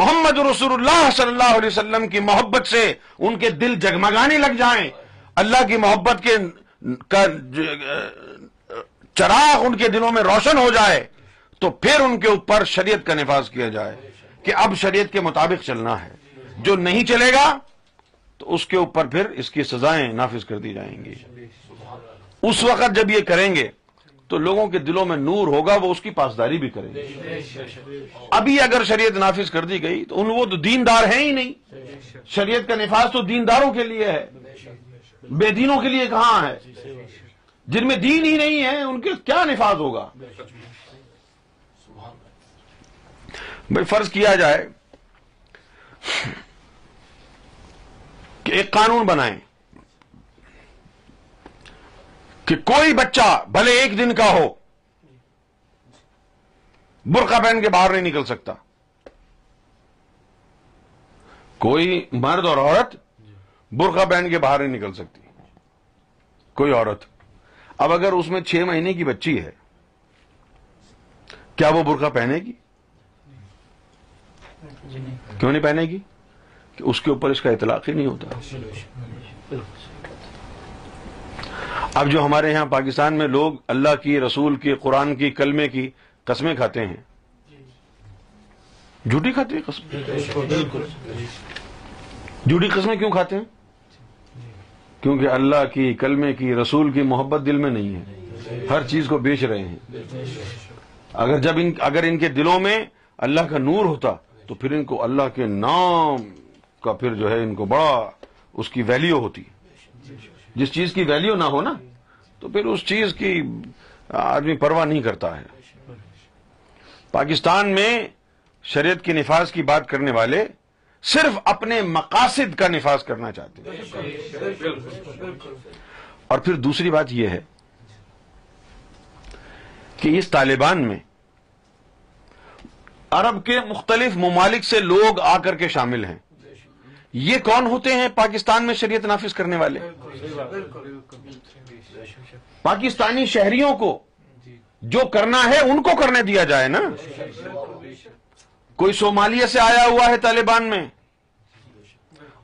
Speaker 1: محمد رسول اللہ صلی اللہ علیہ وسلم کی محبت سے ان کے دل جگمگانے لگ جائیں اللہ کی محبت کے چراغ ان کے دلوں میں روشن ہو جائے تو پھر ان کے اوپر شریعت کا نفاذ کیا جائے کہ اب شریعت کے مطابق چلنا ہے جو نہیں چلے گا تو اس کے اوپر پھر اس کی سزائیں نافذ کر دی جائیں گی اس وقت جب یہ کریں گے تو لوگوں کے دلوں میں نور ہوگا وہ اس کی پاسداری بھی کریں گے ابھی اگر شریعت نافذ کر دی گئی تو ان وہ تو دیندار ہیں ہی نہیں شریعت کا نفاذ تو دینداروں کے لیے ہے بے دینوں کے لیے کہاں ہے جن میں دین ہی نہیں ہے ان کے کیا نفاذ ہوگا بھائی فرض کیا جائے کہ ایک قانون بنائیں کہ کوئی بچہ بھلے ایک دن کا ہو برقع پہن کے باہر نہیں نکل سکتا کوئی مرد اور عورت برقع پہن کے باہر نہیں نکل سکتی کوئی عورت اب اگر اس میں چھ مہینے کی بچی ہے کیا وہ برقع پہنے گی جی کیوں نہیں پہنے گی کہ اس کے اوپر اس کا اطلاق ہی نہیں ہوتا اب جو ہمارے یہاں پاکستان میں لوگ اللہ کی رسول کی قرآن کی کلمے کی قسمیں کھاتے ہیں جھوٹی کھاتے ہیں جھوٹی قسمیں کیوں کھاتے ہیں کیونکہ اللہ کی کلمے کی رسول کی محبت دل میں نہیں ہے ہر چیز کو بیچ رہے ہیں جب اگر ان کے دلوں میں اللہ کا نور ہوتا تو پھر ان کو اللہ کے نام کا پھر جو ہے ان کو بڑا اس کی ویلیو ہوتی جس چیز کی ویلیو نہ ہو نا تو پھر اس چیز کی آدمی پرواہ نہیں کرتا ہے پاکستان میں شریعت کے نفاذ کی بات کرنے والے صرف اپنے مقاصد کا نفاذ کرنا چاہتے ہیں اور پھر دوسری بات یہ ہے کہ اس طالبان میں عرب کے مختلف ممالک سے لوگ آ کر کے شامل ہیں یہ کون ہوتے ہیں پاکستان میں شریعت نافذ کرنے والے پاکستانی شہریوں کو جو کرنا ہے ان کو کرنے دیا جائے نا کوئی صومالیہ سے آیا ہوا ہے طالبان میں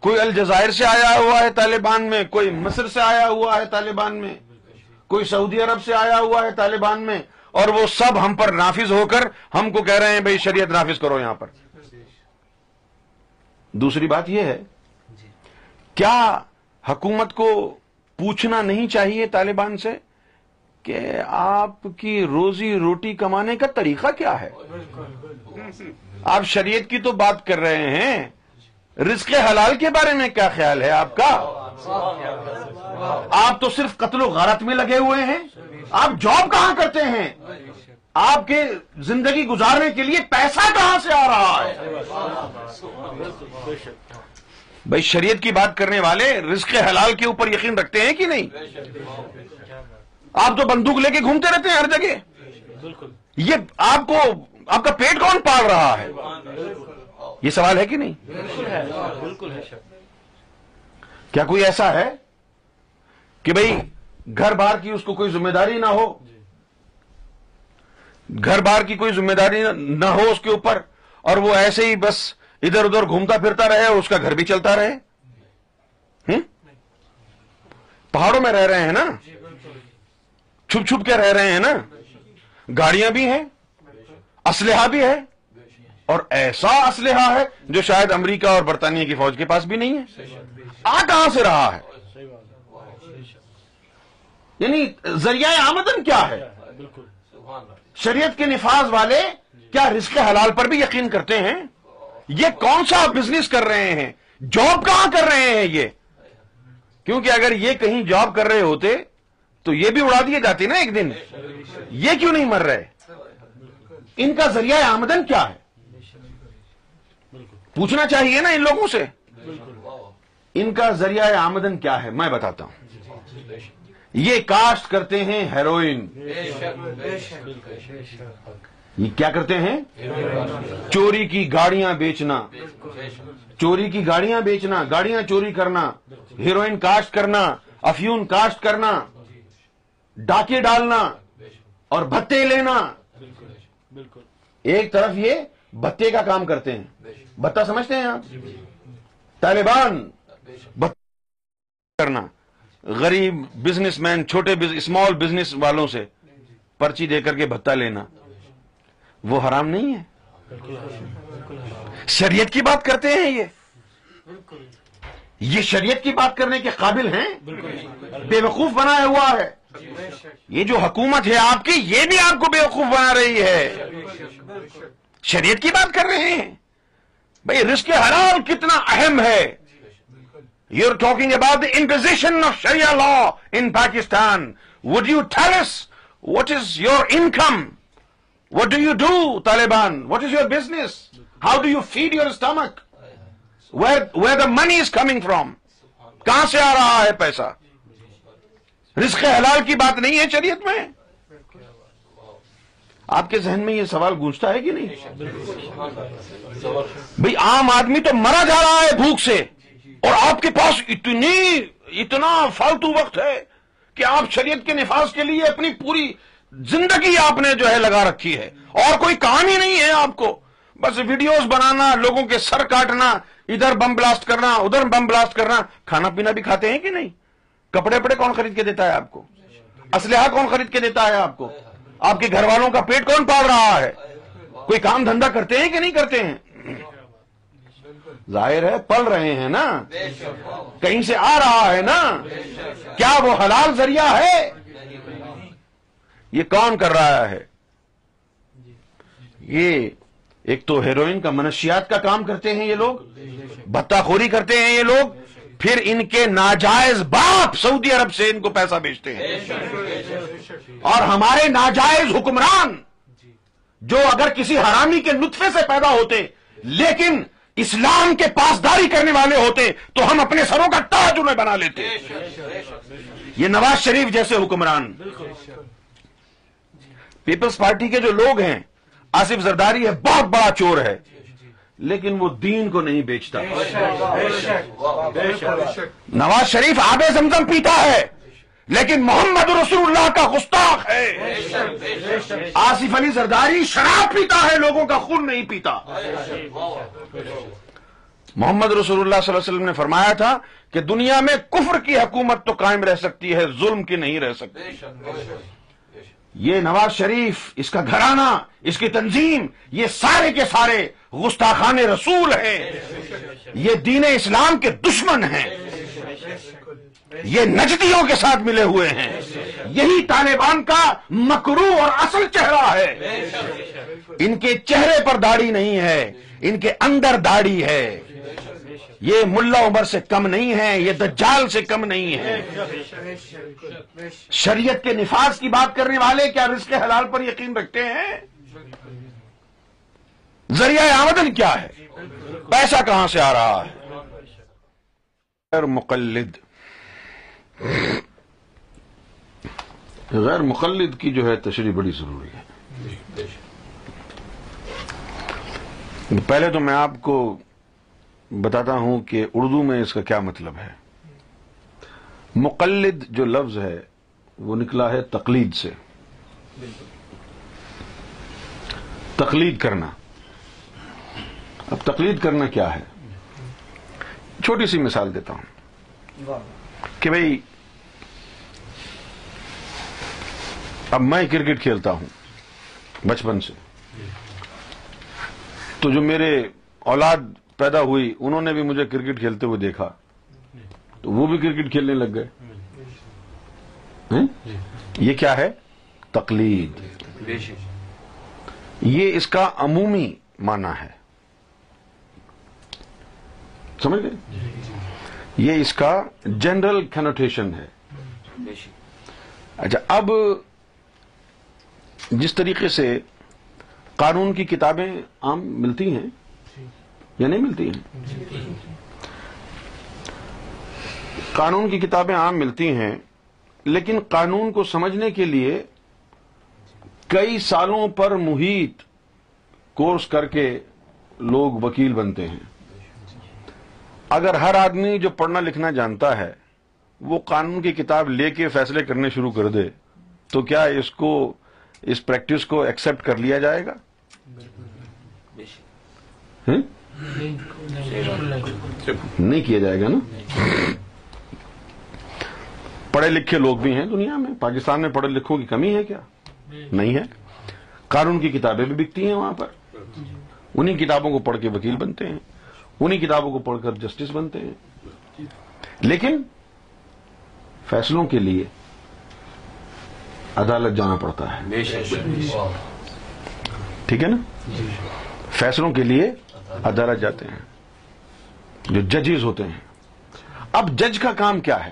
Speaker 1: کوئی الجزائر سے آیا ہوا ہے طالبان میں کوئی مصر سے آیا ہوا ہے طالبان میں کوئی سعودی عرب سے آیا ہوا ہے طالبان میں اور وہ سب ہم پر نافذ ہو کر ہم کو کہہ رہے ہیں بھائی شریعت نافذ کرو یہاں پر دوسری بات یہ ہے جی۔ کیا حکومت کو پوچھنا نہیں چاہیے طالبان سے کہ آپ کی روزی روٹی کمانے کا طریقہ کیا ہے آپ شریعت کی تو بات کر رہے ہیں رزق حلال کے بارے میں کیا خیال ہے آپ کا آپ تو صرف قتل و غارت میں لگے ہوئے ہیں آپ جاب کہاں کرتے ہیں آپ کے زندگی گزارنے کے لیے پیسہ کہاں سے آ رہا ہے بھائی شریعت کی بات کرنے والے رزق حلال کے اوپر یقین رکھتے ہیں کہ نہیں آپ تو بندوق لے کے گھومتے رہتے ہیں ہر جگہ یہ آپ کو آپ کا پیٹ کون پال رہا ہے یہ سوال ہے کہ نہیں بالکل ہے کیا کوئی ایسا ہے کہ بھائی گھر بار کی اس کو کوئی ذمہ داری نہ ہو جی۔ گھر بار کی کوئی ذمہ داری نہ ہو اس کے اوپر اور وہ ایسے ہی بس ادھر ادھر گھومتا پھرتا رہے اور اس کا گھر بھی چلتا رہے پہاڑوں میں رہ رہے ہیں نا جی، چھپ چھپ کے رہ رہے ہیں نا گاڑیاں بھی ہیں اسلحہ بھی ہے اور ایسا اسلحہ ہے جو شاید امریکہ اور برطانیہ کی فوج کے پاس بھی نہیں ہے آ کہاں سے رہا ہے یعنی ذریعہ آمدن کیا ہے شریعت کے نفاذ والے کیا رزق حلال پر بھی یقین کرتے ہیں یہ کون سا بزنس کر رہے ہیں جاب کہاں کر رہے ہیں یہ کیونکہ اگر یہ کہیں جاب کر رہے ہوتے تو یہ بھی اڑا دیے جاتے نا ایک دن یہ کیوں نہیں مر رہے ان کا ذریعہ آمدن کیا ہے پوچھنا چاہیے نا ان لوگوں سے ان کا ذریعہ آمدن کیا ہے میں بتاتا ہوں یہ کاشت کرتے ہیں ہیروئن یہ کیا کرتے ہیں چوری کی گاڑیاں بیچنا چوری کی گاڑیاں بیچنا گاڑیاں چوری کرنا ہیروئن کاشت کرنا افیون کاشت کرنا ڈاکے ڈالنا اور بھتے لینا بالکل ایک طرف یہ بھتے کا کام کرتے ہیں بھتہ سمجھتے ہیں آپ طالبان کرنا غریب بزنس مین چھوٹے اسمال بزنس والوں سے پرچی دے کر کے بھتا لینا وہ حرام نہیں ہے شریعت کی بات کرتے ہیں یہ یہ شریعت کی بات کرنے کے قابل ہیں بے وقوف بنایا ہوا ہے یہ جو حکومت ہے آپ کی یہ بھی آپ کو بے وقوف بنا رہی ہے شریعت کی بات کر رہے ہیں بھائی رزق حرام کتنا اہم ہے you are talking about the inquisition of Shri law in Pakistan would you trust what is your income what do you do Taliban what is your business how do you feed your stomach where the money is coming from کہاں سے آ رہا ہے پیسہ رزق حلال کی بات نہیں ہے شریعت میں آپ کے ذہن میں یہ سوال گونجتا ہے کہ نہیں بھائی عام آدمی تو مرا جا رہا ہے بھوک سے اور آپ کے پاس اتنی اتنا فالتو وقت ہے کہ آپ شریعت کے نفاذ کے لیے اپنی پوری زندگی آپ نے جو ہے لگا رکھی ہے اور کوئی کام ہی نہیں ہے آپ کو بس ویڈیوز بنانا لوگوں کے سر کاٹنا ادھر بم بلاسٹ کرنا ادھر بم بلاسٹ کرنا کھانا پینا بھی کھاتے ہیں کہ نہیں کپڑے پڑے کون خرید کے دیتا ہے آپ کو اسلحہ کون خرید کے دیتا ہے آپ کو آپ کے گھر والوں کا پیٹ کون پال رہا ہے کوئی کام دھندہ کرتے ہیں کہ نہیں کرتے ہیں ظاہر ہے پڑھ رہے ہیں نا کہیں سے آ رہا ہے نا کیا وہ حلال ذریعہ ہے یہ کون کر رہا ہے یہ ایک تو ہیروئن کا منشیات کا کام کرتے ہیں یہ لوگ خوری کرتے ہیں یہ لوگ پھر ان کے ناجائز باپ سعودی عرب سے ان کو پیسہ بیچتے ہیں اور ہمارے ناجائز حکمران جو اگر کسی حرامی کے نطفے سے پیدا ہوتے لیکن اسلام کے پاسداری کرنے والے ہوتے تو ہم اپنے سروں کا تاج انہیں بنا لیتے یہ نواز شریف جیسے حکمران پیپلز پارٹی کے جو لوگ ہیں آصف زرداری ہے بہت بڑا چور ہے لیکن وہ دین کو نہیں بیچتا نواز شریف آب زمزم پیتا ہے لیکن محمد رسول اللہ کا گستاخ ہے آصف علی زرداری شراب پیتا ہے لوگوں کا خون نہیں پیتا محمد رسول اللہ صلی اللہ علیہ وسلم نے فرمایا تھا کہ دنیا میں کفر کی حکومت تو قائم رہ سکتی ہے ظلم کی نہیں رہ سکتی یہ نواز شریف اس کا گھرانہ اس کی تنظیم یہ سارے کے سارے گستاخان رسول ہیں یہ دین اسلام کے دشمن ہیں یہ نجدیوں کے ساتھ ملے ہوئے ہیں یہی طالبان کا مکرو اور اصل چہرہ ہے ان کے چہرے پر داڑھی نہیں ہے ان کے اندر داڑھی ہے یہ ملا عمر سے کم نہیں ہے یہ دجال سے کم نہیں ہے شریعت کے نفاذ کی بات کرنے والے کیا رزق حلال پر یقین رکھتے ہیں ذریعہ آمدن کیا ہے پیسہ کہاں سے آ رہا ہے مقلد غیر مقلد کی جو ہے تشریح بڑی ضروری ہے پہلے تو میں آپ کو بتاتا ہوں کہ اردو میں اس کا کیا مطلب ہے مقلد جو لفظ ہے وہ نکلا ہے تقلید سے تقلید کرنا اب تقلید کرنا کیا ہے چھوٹی سی مثال دیتا ہوں کہ بھائی اب میں کرکٹ کھیلتا ہوں بچپن سے تو جو میرے اولاد پیدا ہوئی انہوں نے بھی مجھے کرکٹ کھیلتے ہوئے دیکھا تو وہ بھی کرکٹ کھیلنے لگ گئے یہ کیا ہے تقلید یہ اس کا عمومی معنی ہے سمجھ گئے یہ اس کا جنرل کنوٹیشن ہے اچھا اب جس طریقے سے قانون کی کتابیں عام ملتی ہیں یا نہیں ملتی ہیں قانون کی کتابیں عام ملتی ہیں لیکن قانون کو سمجھنے کے لیے کئی سالوں پر محیط کورس کر کے لوگ وکیل بنتے ہیں اگر ہر آدمی جو پڑھنا لکھنا جانتا ہے وہ قانون کی کتاب لے کے فیصلے کرنے شروع کر دے تو کیا اس کو اس پریکٹس کو ایکسپٹ کر لیا جائے گا نہیں کیا جائے گا نا پڑھے لکھے لوگ بھی ہیں دنیا میں پاکستان میں پڑھے لکھوں کی کمی ہے کیا نہیں ہے قانون کی کتابیں بھی بکتی ہیں وہاں پر انہیں کتابوں کو پڑھ کے وکیل بنتے ہیں انہی کتابوں کو پڑھ کر جسٹس بنتے ہیں لیکن فیصلوں کے لیے عدالت جانا پڑتا ہے ٹھیک ہے نا جی۔ فیصلوں کے لیے عدالت جاتے ہیں جو ججز ہوتے ہیں اب جج کا کام کیا ہے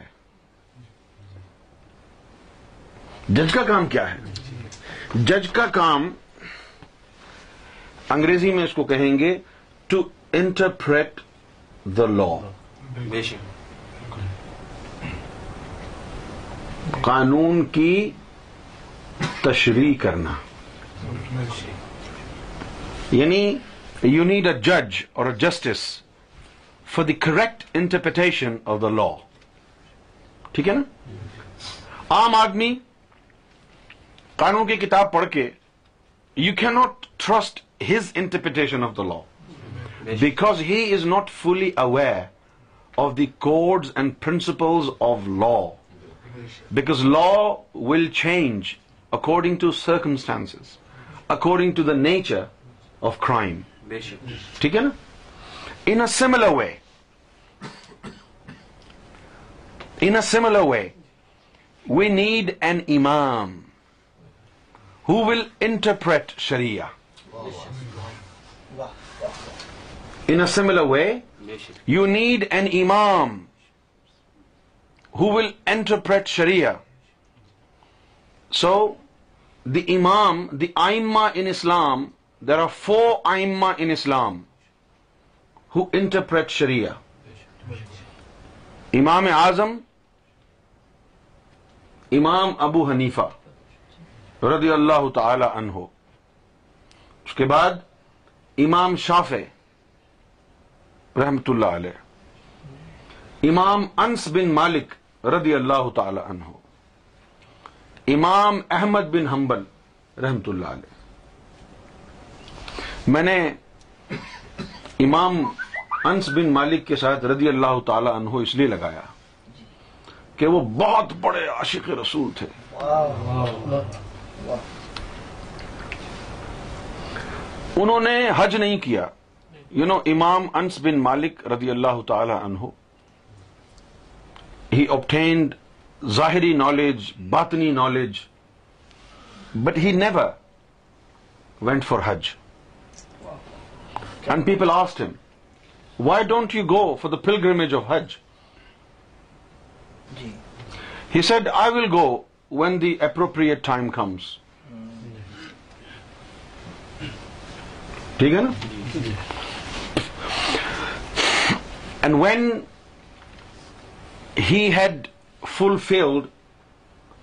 Speaker 1: جج کا کام کیا ہے جج کا کام انگریزی میں اس کو کہیں گے ٹو انٹرپریٹ دا لا قانون کی تشریح کرنا یعنی یو نیڈ اے جج اور a justice for the correct interpretation of the law ٹھیک ہے نا عام آدمی قانون کی کتاب پڑھ کے you can not trust his interpretation of the law because he is not fully aware of the codes and principles of law because law will change according to circumstance according to the nature of crime ٹھیک ہے نا in similar way in similar way we need an امام who will interpret Shariah N a similar way you need an امام who will interpret Shreya so دیمام the آئما in Islam there are four آئما ان اسلام ہو انٹرپریٹ شریعہ امام آزم امام ابو حنیفا ردی اللہ تعالی ان ہو اس کے بعد امام شافے رحمت اللہ علیہ امام انس بن مالک رضی اللہ تعالی عنہ امام احمد بن حنبل رحمت اللہ علیہ میں نے امام انس بن مالک کے ساتھ رضی اللہ تعالی عنہ اس لیے لگایا کہ وہ بہت بڑے عاشق رسول تھے انہوں نے حج نہیں کیا یو نو امام انس بن مالک رضی اللہ تعالی عنہ ہی اوپٹینڈ ظاہری نالج باطنی knowledge but he never went for Hajj and people asked him why don't you go for the full of Hajj he said I will go when the appropriate time comes ٹھیک ہے نا جی۔ And when he had fulfilled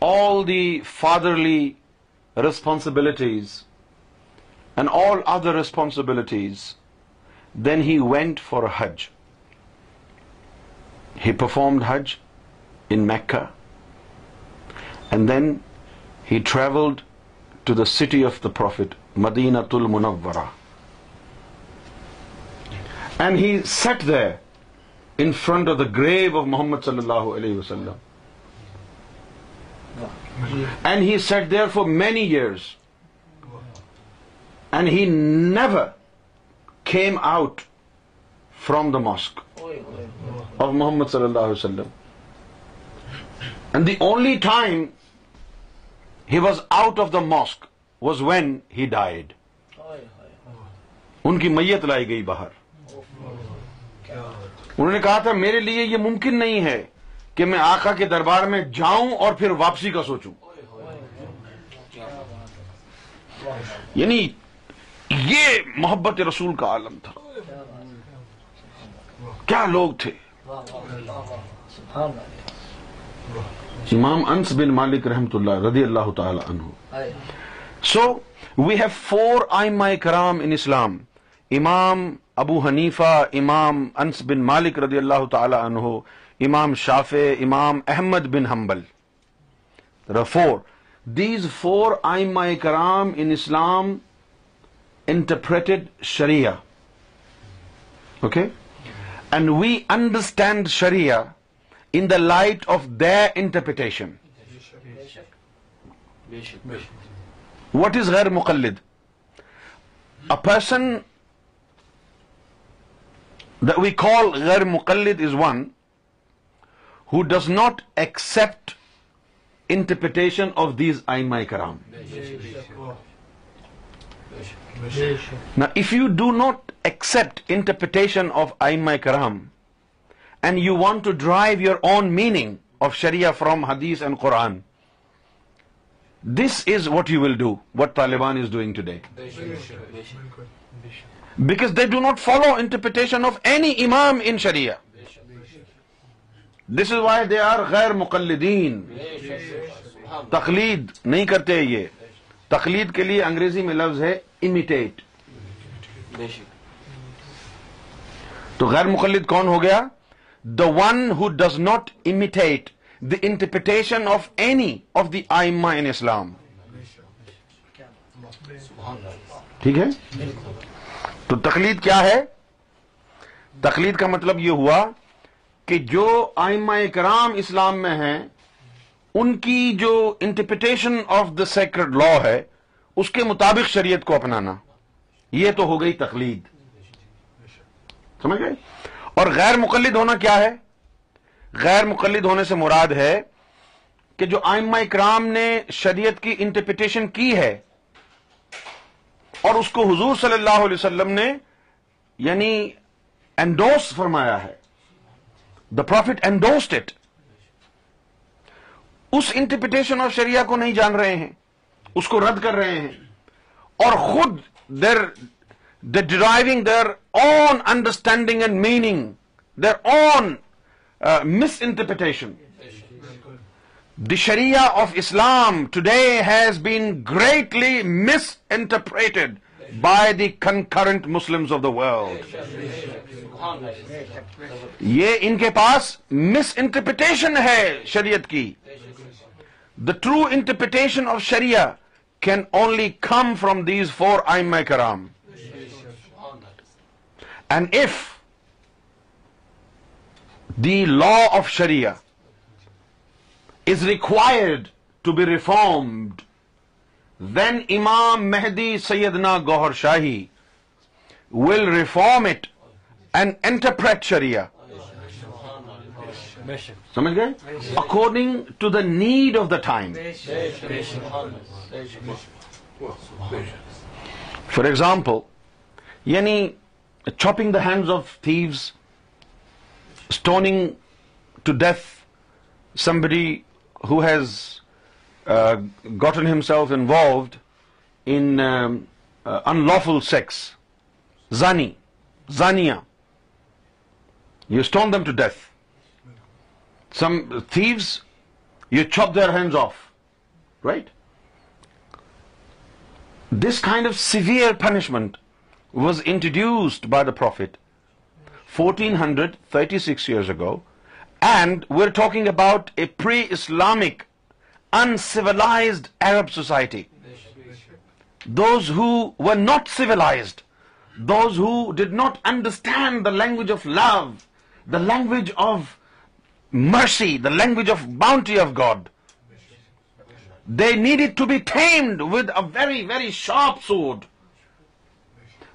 Speaker 1: all the fatherly responsibilities and all other responsibilities, then he went for Hajj. He performed Hajj in Mecca, and then he traveled to the city of the Prophet, Madinatul Munawwara, and he sat there in front of the grave of محمد صلی اللہ علیہ وسلم and he sat there for many years and he never came out from the mosque of محمد صلی اللہ علیہ وسلم and the only time he was out of the mosque was when he died ان کی میت لائی گئی باہر انہوں نے کہا تھا میرے لیے یہ ممکن نہیں ہے کہ میں آقا کے دربار میں جاؤں اور پھر واپسی کا سوچوں یعنی یہ محبت رسول کا عالم تھا کیا لوگ تھے امام انس بن مالک رحمت اللہ رضی اللہ تعالی عنہ سو وی ہیو فور آئی مائی کرام ان اسلام امام ابو حنیفہ امام انس بن مالک رضی اللہ تعالی عنہ امام شاف امام احمد بن حنبل فور دیز فور آئمہ مائی کرام in Islam interpreted Shariah okay and we understand Shariah in the light of the interpretation what is غیر مقلد ا پرسن وی کال غیر مقلد is one who does not accept interpretation of these آئی مائی کرام if you do not accept interpretation of آئی مائی کرام and you want to drive your own meaning of شریعہ فرام حدیث and Quran this is what you will do what Taliban is doing today because they do not follow interpretation of any امام in Sharia this is why they are Ghair Muqallideen تقلید نہیں کرتے یہ تقلید کے لیے انگریزی میں لفظ ہے امیٹیٹ تو غیر مقلد کون ہو گیا the one who does not imitate the interpretation of any of the آئما in اسلام ٹھیک ہے تو تقلید کیا ہے تقلید کا مطلب یہ ہوا کہ جو آئمہ اکرام اسلام میں ہیں ان کی جو interpretation of the sacred law ہے اس کے مطابق شریعت کو اپنانا یہ تو ہو گئی تقلید سمجھ گئے اور غیر مقلد ہونا کیا ہے غیر مقلد ہونے سے مراد ہے کہ جو آئمہ اکرام نے شریعت کی انٹرپریٹیشن کی ہے اور اس کو حضور صلی اللہ علیہ وسلم نے یعنی اینڈوس فرمایا ہے the prophet endorse it us interpretation of شریعہ کو نہیں جان رہے ہیں اس کو رد کر رہے ہیں اور خود دیر the driving their own understanding and meaning their own misinterpretation the Shri of Islam today has been greatly misinterpreted by the concurrent Muslim of the world یہ ان کے پاس مس انٹرپریٹیشن ہے شریعت کی the true interpretation of Shariah can only come from these four آئی مائی کرام and if the law of شریعہ is required to be reformed then امام مہدی سیدنا Gohar Shahi will reform it and interpret شریا سمجھ گئے according to the need of the time for example یعنی chopping the hands of thieves stoning to death somebody has gotten himself involved in lawful sex زانی زانیا you stone them to death some thieves you chop their hands off right this kind of severe punishment was introduced by the prophet fourteen hundred thirty six years ago And we're talking about a pre-Islamic, uncivilized Arab society. Those who were not civilized, those who did not understand the language of love, the language of mercy, the language of bounty of God. They needed to be tamed with a very, very sharp sword.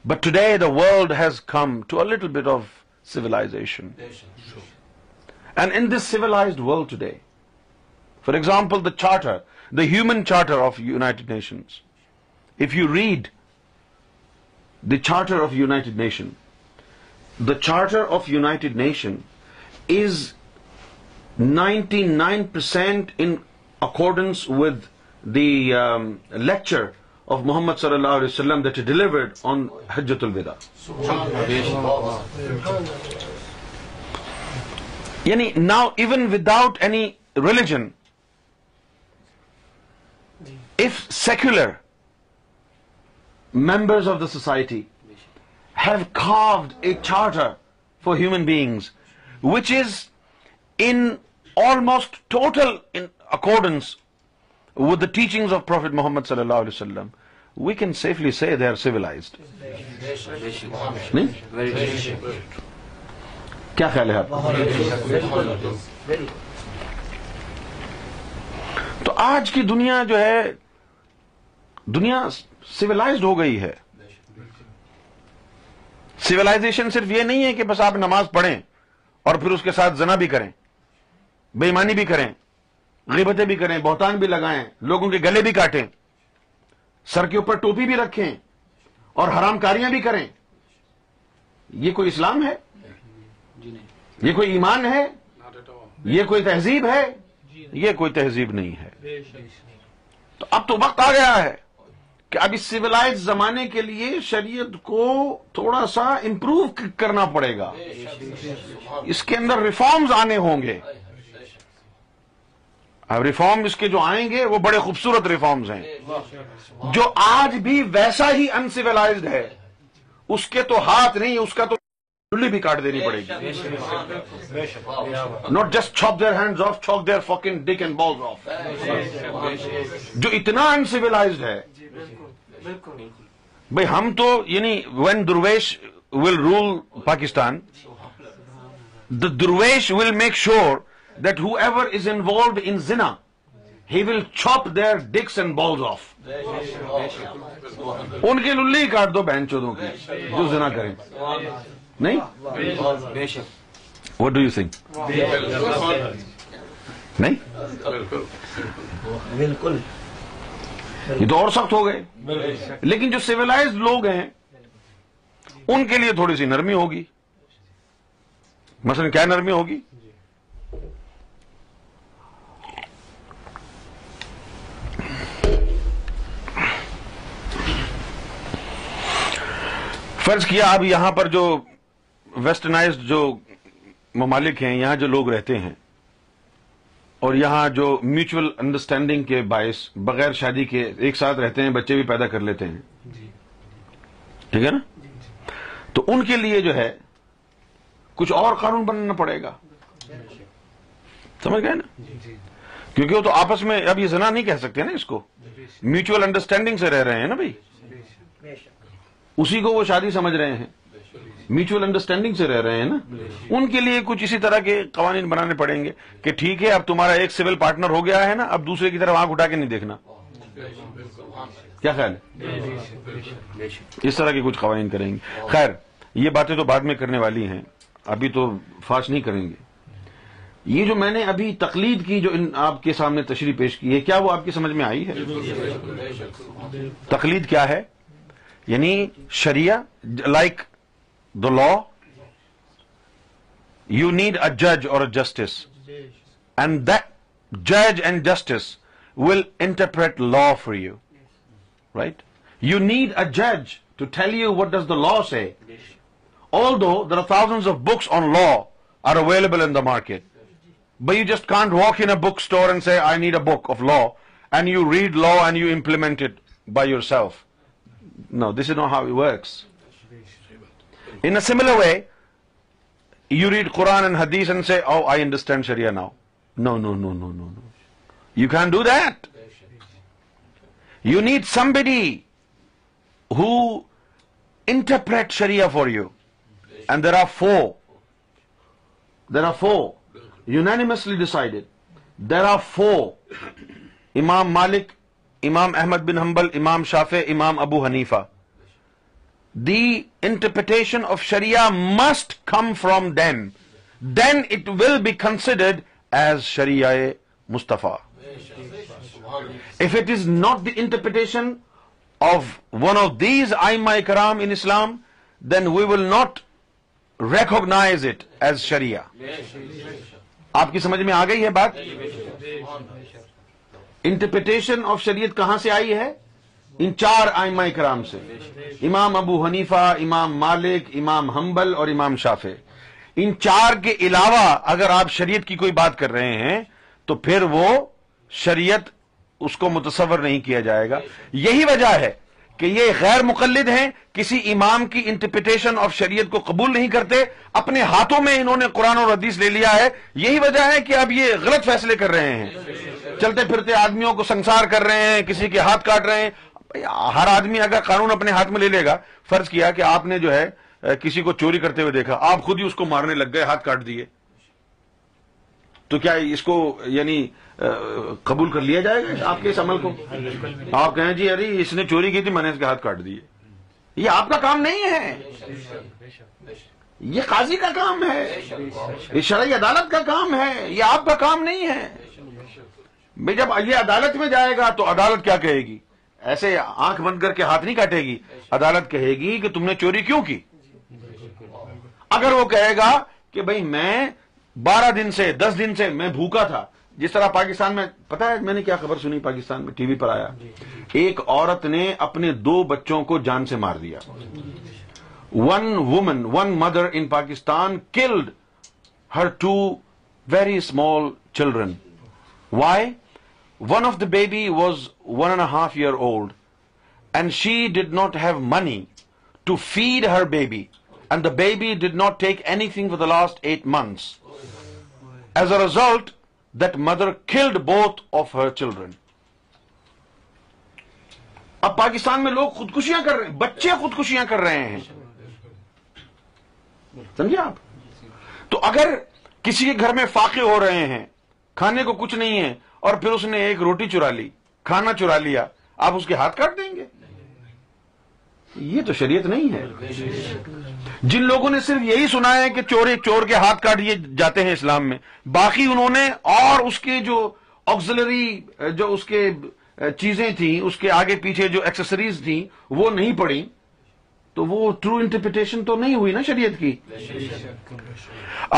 Speaker 1: But today the world has come to a little bit of civilization. And in this civilized world today, for example, the charter, the Human Charter of United Nations, if you read the Charter of United Nations, the Charter of United Nations is 99% in accordance with the um, lecture of Muhammad sallallahu alaihi wasallam that he delivered on Hajjatul Wida. یعنی now even without any religion if secular members of the society have called a charter for human beings which is in almost total in accordance the teaching of prophet Muhammad صلی اللہ علیہ وسلم وی کین سیفلی سے دے آر سیولاڈ کیا خیال ہے آپ تو آج کی دنیا جو ہے دنیا سولاڈ ہو گئی ہے سولہ صرف یہ نہیں ہے کہ بس آپ نماز پڑھیں اور پھر اس کے ساتھ زنا بھی کریں بےمانی بھی کریں غیبتیں بھی کریں بہتان بھی لگائیں لوگوں کے گلے بھی کاٹیں سر کے اوپر ٹوپی بھی رکھیں اور حرام کاریاں بھی کریں یہ کوئی اسلام ہے جی یہ کوئی ایمان ہے یہ کوئی تہذیب ہے جی یہ کوئی تہذیب نہیں ہے تو اب تو وقت آ گیا ہے کہ اب اس سولہ زمانے کے لیے شریعت کو تھوڑا سا امپروو کرنا پڑے گا اس کے اندر ریفارمز آنے ہوں گے اب ریفارم اس کے جو آئیں گے وہ بڑے خوبصورت ریفارمز ہیں جو آج بھی ویسا ہی انسیولائزڈ ہے اس کے تو ہاتھ نہیں اس کا تو چلی بھی کاٹ دینی پڑے گی not just chop their hands of their fucking dick and balls off جو اتنا انسیویلائزڈ ہے جی، بھائی ہم تو یعنی وین درویش ول رول پاکستان دا درویش will make sure that whoever is involved in زنا he will chop their dicks and balls off ان کی للی کاٹ دو بہن چودوں کی جو زنا کریں نہیں وٹ ڈو یو سنگ نہیں بالکل یہ تو اور سخت ہو گئے لیکن جو سولہ لوگ ہیں ان کے لیے تھوڑی سی نرمی ہوگی مثلاً کیا نرمی ہوگی فرض کیا اب یہاں پر جو ویسٹرنائزڈ جو ممالک ہیں یہاں جو لوگ رہتے ہیں اور یہاں جو میوچل انڈرسٹینڈنگ کے باعث بغیر شادی کے ایک ساتھ رہتے ہیں بچے بھی پیدا کر لیتے ہیں جی۔ ٹھیک ہے نا جی، جی۔ تو ان کے لیے جو ہے کچھ اور قانون بننا پڑے گا سمجھ گئے نا کیونکہ وہ تو آپس میں اب یہ زنا نہیں کہہ سکتے نا اس کو میوچل انڈرسٹینڈنگ سے رہ رہے ہیں نا بھائی اسی کو وہ شادی سمجھ رہے ہیں میوچل انڈرسٹینڈنگ سے رہ رہے ہیں نا ان کے لیے کچھ اسی طرح کے قوانین بنانے پڑیں گے کہ ٹھیک ہے اب تمہارا ایک سول پارٹنر ہو گیا ہے نا اب دوسرے کی طرف آنکھ اٹھا کے نہیں دیکھنا کیا خیال ہے اس طرح کے کچھ قوانین کریں گے خیر یہ باتیں تو بعد میں کرنے والی ہیں ابھی تو فاش نہیں کریں گے یہ جو میں نے ابھی تقلید کی جو ان آپ کے سامنے تشریح پیش کی ہے کیا وہ آپ کی سمجھ میں آئی ہے تقلید کیا ہے یعنی شریعہ like the law, you need a judge or a justice. And that judge and justice will interpret law for you. Right? You need a judge to tell you what does the law say. Although there are thousands of books on law are available in the market. But you just can't walk in a bookstore and say, I need a book of law. And you read law and you implement it by yourself. No, this is not how it works. Similar way you read قرآن اینڈ حدیث شرییا now no no no no no no you can do that you need somebody interpret Shreya for you and there are four there are four unanimously decide there are four امام مالک امام احمد بن ہمبل امام شافے امام ابو حنیفا the interpretation of شریع must come from then then it will be considered as Shreya مستفی if it is not the interpretation of one of these آئی مائی کرام in Islam then we will not recognise it as Shreya آپ کی سمجھ میں آ گئی ہے بات انٹرپریٹیشن آف شریعت کہاں سے آئی ہے ان چار آئمہ کرام سے امام ابو حنیفہ امام مالک امام حنبل اور امام شافع ان چار کے علاوہ اگر آپ شریعت کی کوئی بات کر رہے ہیں تو پھر وہ شریعت اس کو متصور نہیں کیا جائے گا یہی وجہ ہے کہ یہ غیر مقلد ہیں کسی امام کی انٹرپیٹیشن آف شریعت کو قبول نہیں کرتے اپنے ہاتھوں میں انہوں نے قرآن اور حدیث لے لیا ہے یہی وجہ ہے کہ اب یہ غلط فیصلے کر رہے ہیں چلتے پھرتے آدمیوں کو سنسار کر رہے ہیں کسی کے ہاتھ کاٹ رہے ہیں ہر آدمی اگر قانون اپنے ہاتھ میں لے لے گا فرض کیا کہ آپ نے جو ہے کسی کو چوری کرتے ہوئے دیکھا آپ خود ہی اس کو مارنے لگ گئے ہاتھ کاٹ دیے تو کیا اس کو یعنی قبول کر لیا جائے گا آپ کے اس عمل کو آپ کہیں جی ارے اس نے چوری کی تھی میں نے اس کے ہاتھ کاٹ دیے یہ آپ کا کام نہیں ہے یہ قاضی کا کام ہے یہ شرعی عدالت کا کام ہے یہ آپ کا کام نہیں ہے جب یہ عدالت میں جائے گا تو عدالت کیا کہے گی ایسے آنکھ بند کر کے ہاتھ نہیں کاٹے گی عدالت کہے گی کہ تم نے چوری کیوں کی اگر وہ کہے گا کہ بھئی میں بارہ دن سے دس دن سے میں بھوکا تھا جس طرح پاکستان میں پتا ہے میں نے کیا خبر سنی پاکستان میں ٹی وی پر آیا ایک عورت نے اپنے دو بچوں کو جان سے مار دیا one woman one mother in Pakistan killed her two very small children why one of the baby was one and half year old and she did not have money to feed her baby and the baby did not take anything for the last eight months as a result that mother killed both of her children اب پاکستان میں لوگ خودکشیاں کر رہے ہیں بچے خودکشیاں کر رہے ہیں سمجھے آپ تو اگر کسی کے گھر میں فاقے ہو رہے ہیں کھانے کو کچھ نہیں ہے اور پھر اس نے ایک روٹی چرا لی کھانا چرا لیا آپ اس کے ہاتھ کاٹ دیں گے یہ تو شریعت نہیں ہے جن لوگوں نے صرف یہی سنا ہے کہ چورے چور کے ہاتھ دیے جاتے ہیں اسلام میں باقی انہوں نے اور اس کے جو آگزلری جو اس کے چیزیں تھیں اس کے آگے پیچھے جو ایکسسریز تھیں وہ نہیں پڑی تو وہ ٹرو انٹرپریٹیشن تو نہیں ہوئی نا شریعت کی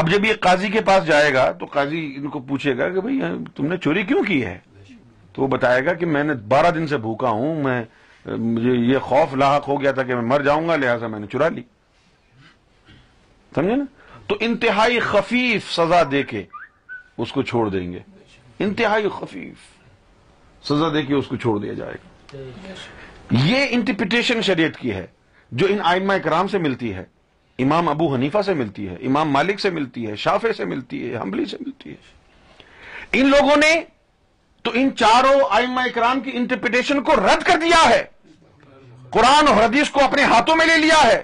Speaker 1: اب جب یہ قاضی کے پاس جائے گا تو قاضی ان کو پوچھے گا کہ بھئی تم نے چوری کیوں کی ہے تو وہ بتائے گا کہ میں نے بارہ دن سے بھوکا ہوں میں یہ خوف لاحق ہو گیا تھا کہ میں مر جاؤں گا لہٰذا میں نے چرا سمجھے نا تو انتہائی خفیف سزا دے کے اس کو چھوڑ دیں گے انتہائی خفیف سزا دے کے اس کو چھوڑ دیا جائے گا یہ انٹرپریٹیشن شریعت کی ہے جو ان آئمہ اکرام سے ملتی ہے امام ابو حنیفہ سے ملتی ہے امام مالک سے ملتی ہے شافے سے ملتی ہے حملی سے ملتی ہے ان لوگوں نے تو ان چاروں آئمہ اکرام کی انٹرپریٹیشن کو رد کر دیا ہے قرآن اور حدیث کو اپنے ہاتھوں میں لے لیا ہے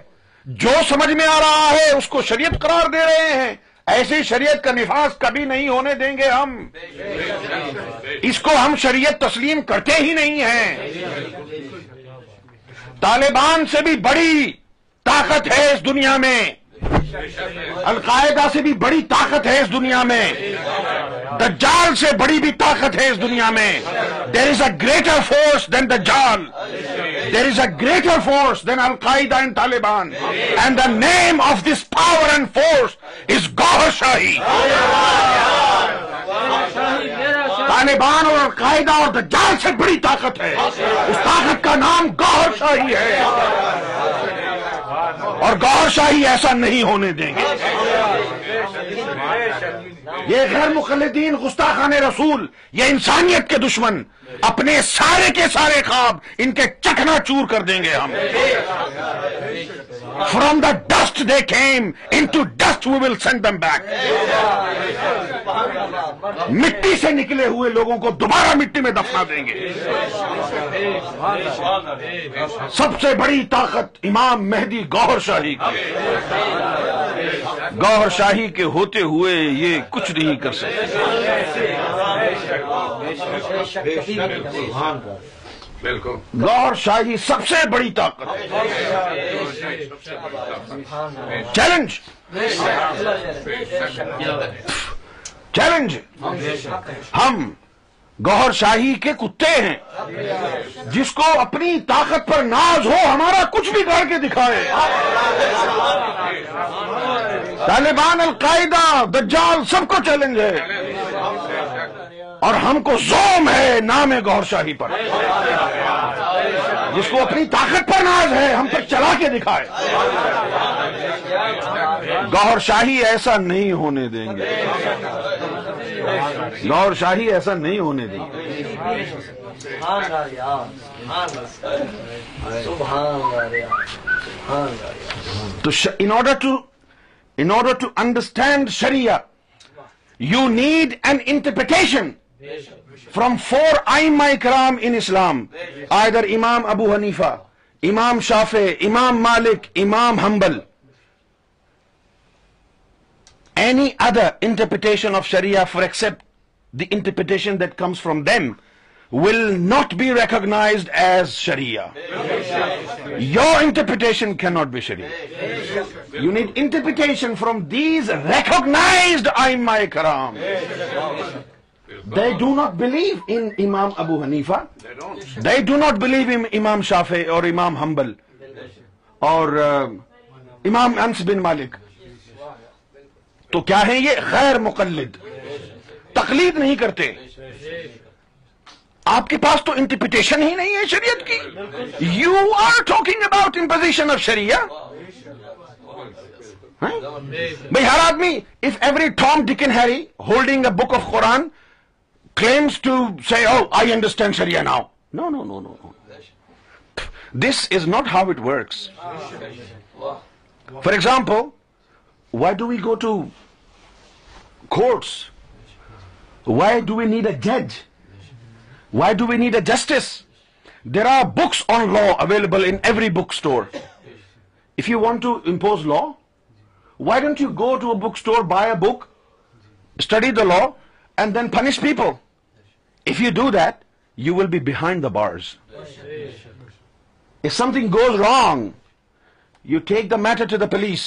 Speaker 1: جو سمجھ میں آ رہا ہے اس کو شریعت قرار دے رہے ہیں ایسی شریعت کا نفاذ کبھی نہیں ہونے دیں گے ہم اس کو ہم شریعت تسلیم کرتے ہی نہیں ہیں طالبان سے بھی بڑی طاقت ہے اس دنیا میں القاعدہ سے بھی بڑی طاقت ہے اس دنیا میں دجال سے بڑی بھی طاقت ہے اس دنیا میں there is a greater force دین دجال there is a greater force then al Qaeda and Taliban and the name of this power and force is Gohar Shahi Taliban اور القاعدہ اور دجال سے بڑی طاقت ہے اس طاقت کا
Speaker 2: نام شاہی ہے اور شاہی ایسا نہیں ہونے دیں گے یہ غیر مخلدین گستاخان رسول یہ انسانیت کے دشمن اپنے سارے کے سارے خواب ان کے چکنا چور کر دیں گے ہم from the dust they came into dust will send them back مٹی سے نکلے ہوئے لوگوں کو دوبارہ مٹی میں دفنا دیں گے سب سے بڑی طاقت امام مہدی گوھر شاہی کی گوھر شاہی کے ہوتے ہوئے یہ کچھ کچھ نہیں کر بالکل لاہور شاہی سب سے بڑی طاقت چیلنج چیلنج ہم گوہر شاہی کے کتے ہیں جس کو اپنی طاقت پر ناز ہو ہمارا کچھ بھی کر کے دکھائے طالبان القاعدہ دجال سب کو چیلنج ہے اور ہم کو زوم ہے نام گوھر شاہی پر جس کو اپنی طاقت پر ناز ہے ہم پر چلا کے دکھائے گوھر شاہی ایسا نہیں ہونے دیں گے لاہور شاہی ایسا نہیں ہونے دیا تو in order to in order to understand Shreya you need an interpretation from four آئی مائی کرام ان اسلام آئدر امام ابو حنیفہ امام شافع امام مالک امام Hanbal any other interpretation of شرییا four except the interpretation that comes from them will not be recognised as شرییا your interpretation can not be شرییا you need interpretation from these recognised آئی مائی کرام they do not believe in امام ابو Hanifa they do not believe ام امام شافے اور امام ہمبل اور امام انس بن مالک تو کیا ہیں یہ غیر مقلد تقلید نہیں کرتے آپ کے پاس تو انٹرپیٹیشن ہی نہیں ہے شریعت کی you are talking about imposition of شریعہ بھائی ہر آدمی if every Tom Deccan Harry holding a book of Quran claims to C oh I understand Shariah now no no no no no this is not how it works for example why do we go to courts? Why do we need a judge? Why do we need a justice? There are books on law available in every bookstore. If you want to impose law, why don't you go to a bookstore, buy a book, study the law, and then punish people? If you do that, you will be behind the bars. If something goes wrong, you take the matter to the police.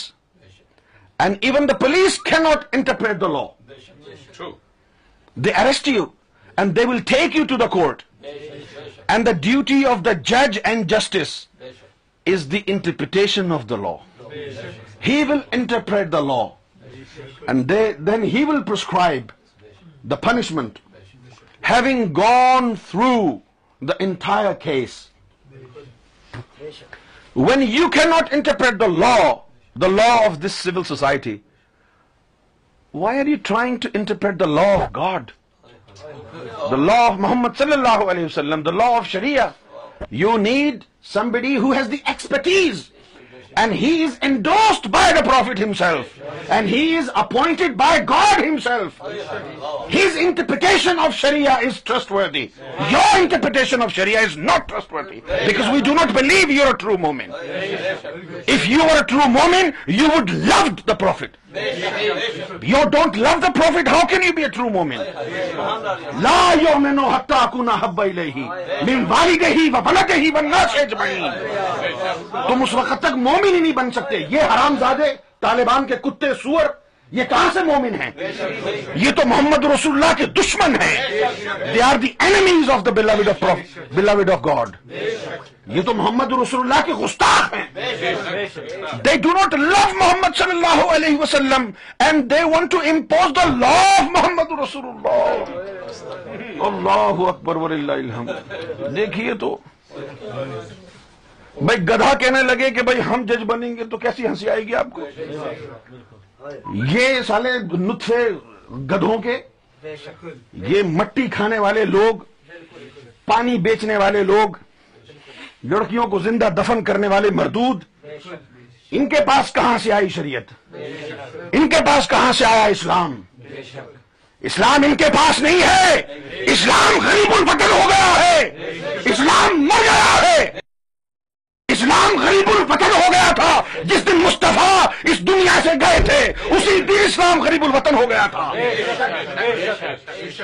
Speaker 2: And even the police cannot interpret the law. True. They arrest you and they will take you to the court. And the duty of the judge and justice is the interpretation of the law. He will interpret the law and then he will prescribe the punishment, having gone through the entire case. When you cannot interpret the law of this civil society, why are you trying to interpret the law of God the law of محمد صلی اللہ علیہ وسلم the law of Shariah you need somebody who has the expertise and he is endorsed by the prophet himself and he is appointed by God himself interpretation of ہیرییا is trustworthy your interpretation of Shreya is not trustworthy because we do not believe you are true مومن اف یو ار ٹرو مومن you would love the prophet you don't love the prophet how can you be a true مومن لا یو مینو ہتھاکنا ہبئی لے ہی مین والی گئی و بنا گئی بننا چھج بھائی تم اس وقت تک مومن ہی نہیں بن سکتے یہ حرام زادے طالبان کے کتے سور یہ کہاں سے مومن ہیں یہ تو محمد رسول اللہ کے دشمن ہیں they are the enemies of the beloved of beloved of God یہ تو محمد رسول اللہ کے گستاخ ہیں they do not love Muhammad صلی اللہ علیہ وسلم and they want to impose the law of محمد رسول اللہ اللہ اکبر ولی اللہ الحمد دیکھیے تو بھائی گدھا کہنے لگے کہ بھائی ہم جج بنیں گے تو کیسی ہنسی آئے گی آپ کو یہ سالے نطفے گدھوں کے یہ مٹی کھانے والے لوگ پانی بیچنے والے لوگ لڑکیوں کو زندہ دفن کرنے والے مردود ان کے پاس کہاں سے آئی شریعت ان کے پاس کہاں سے آیا اسلام اسلام ان کے پاس نہیں ہے اسلام غریب البدل ہو گیا ہے اسلام مر گیا ہے اسلام غریب الوطن ہو گیا تھا جس دن مصطفیٰ اس دنیا سے گئے تھے اسی دن اسلام غریب الوطن ہو گیا تھا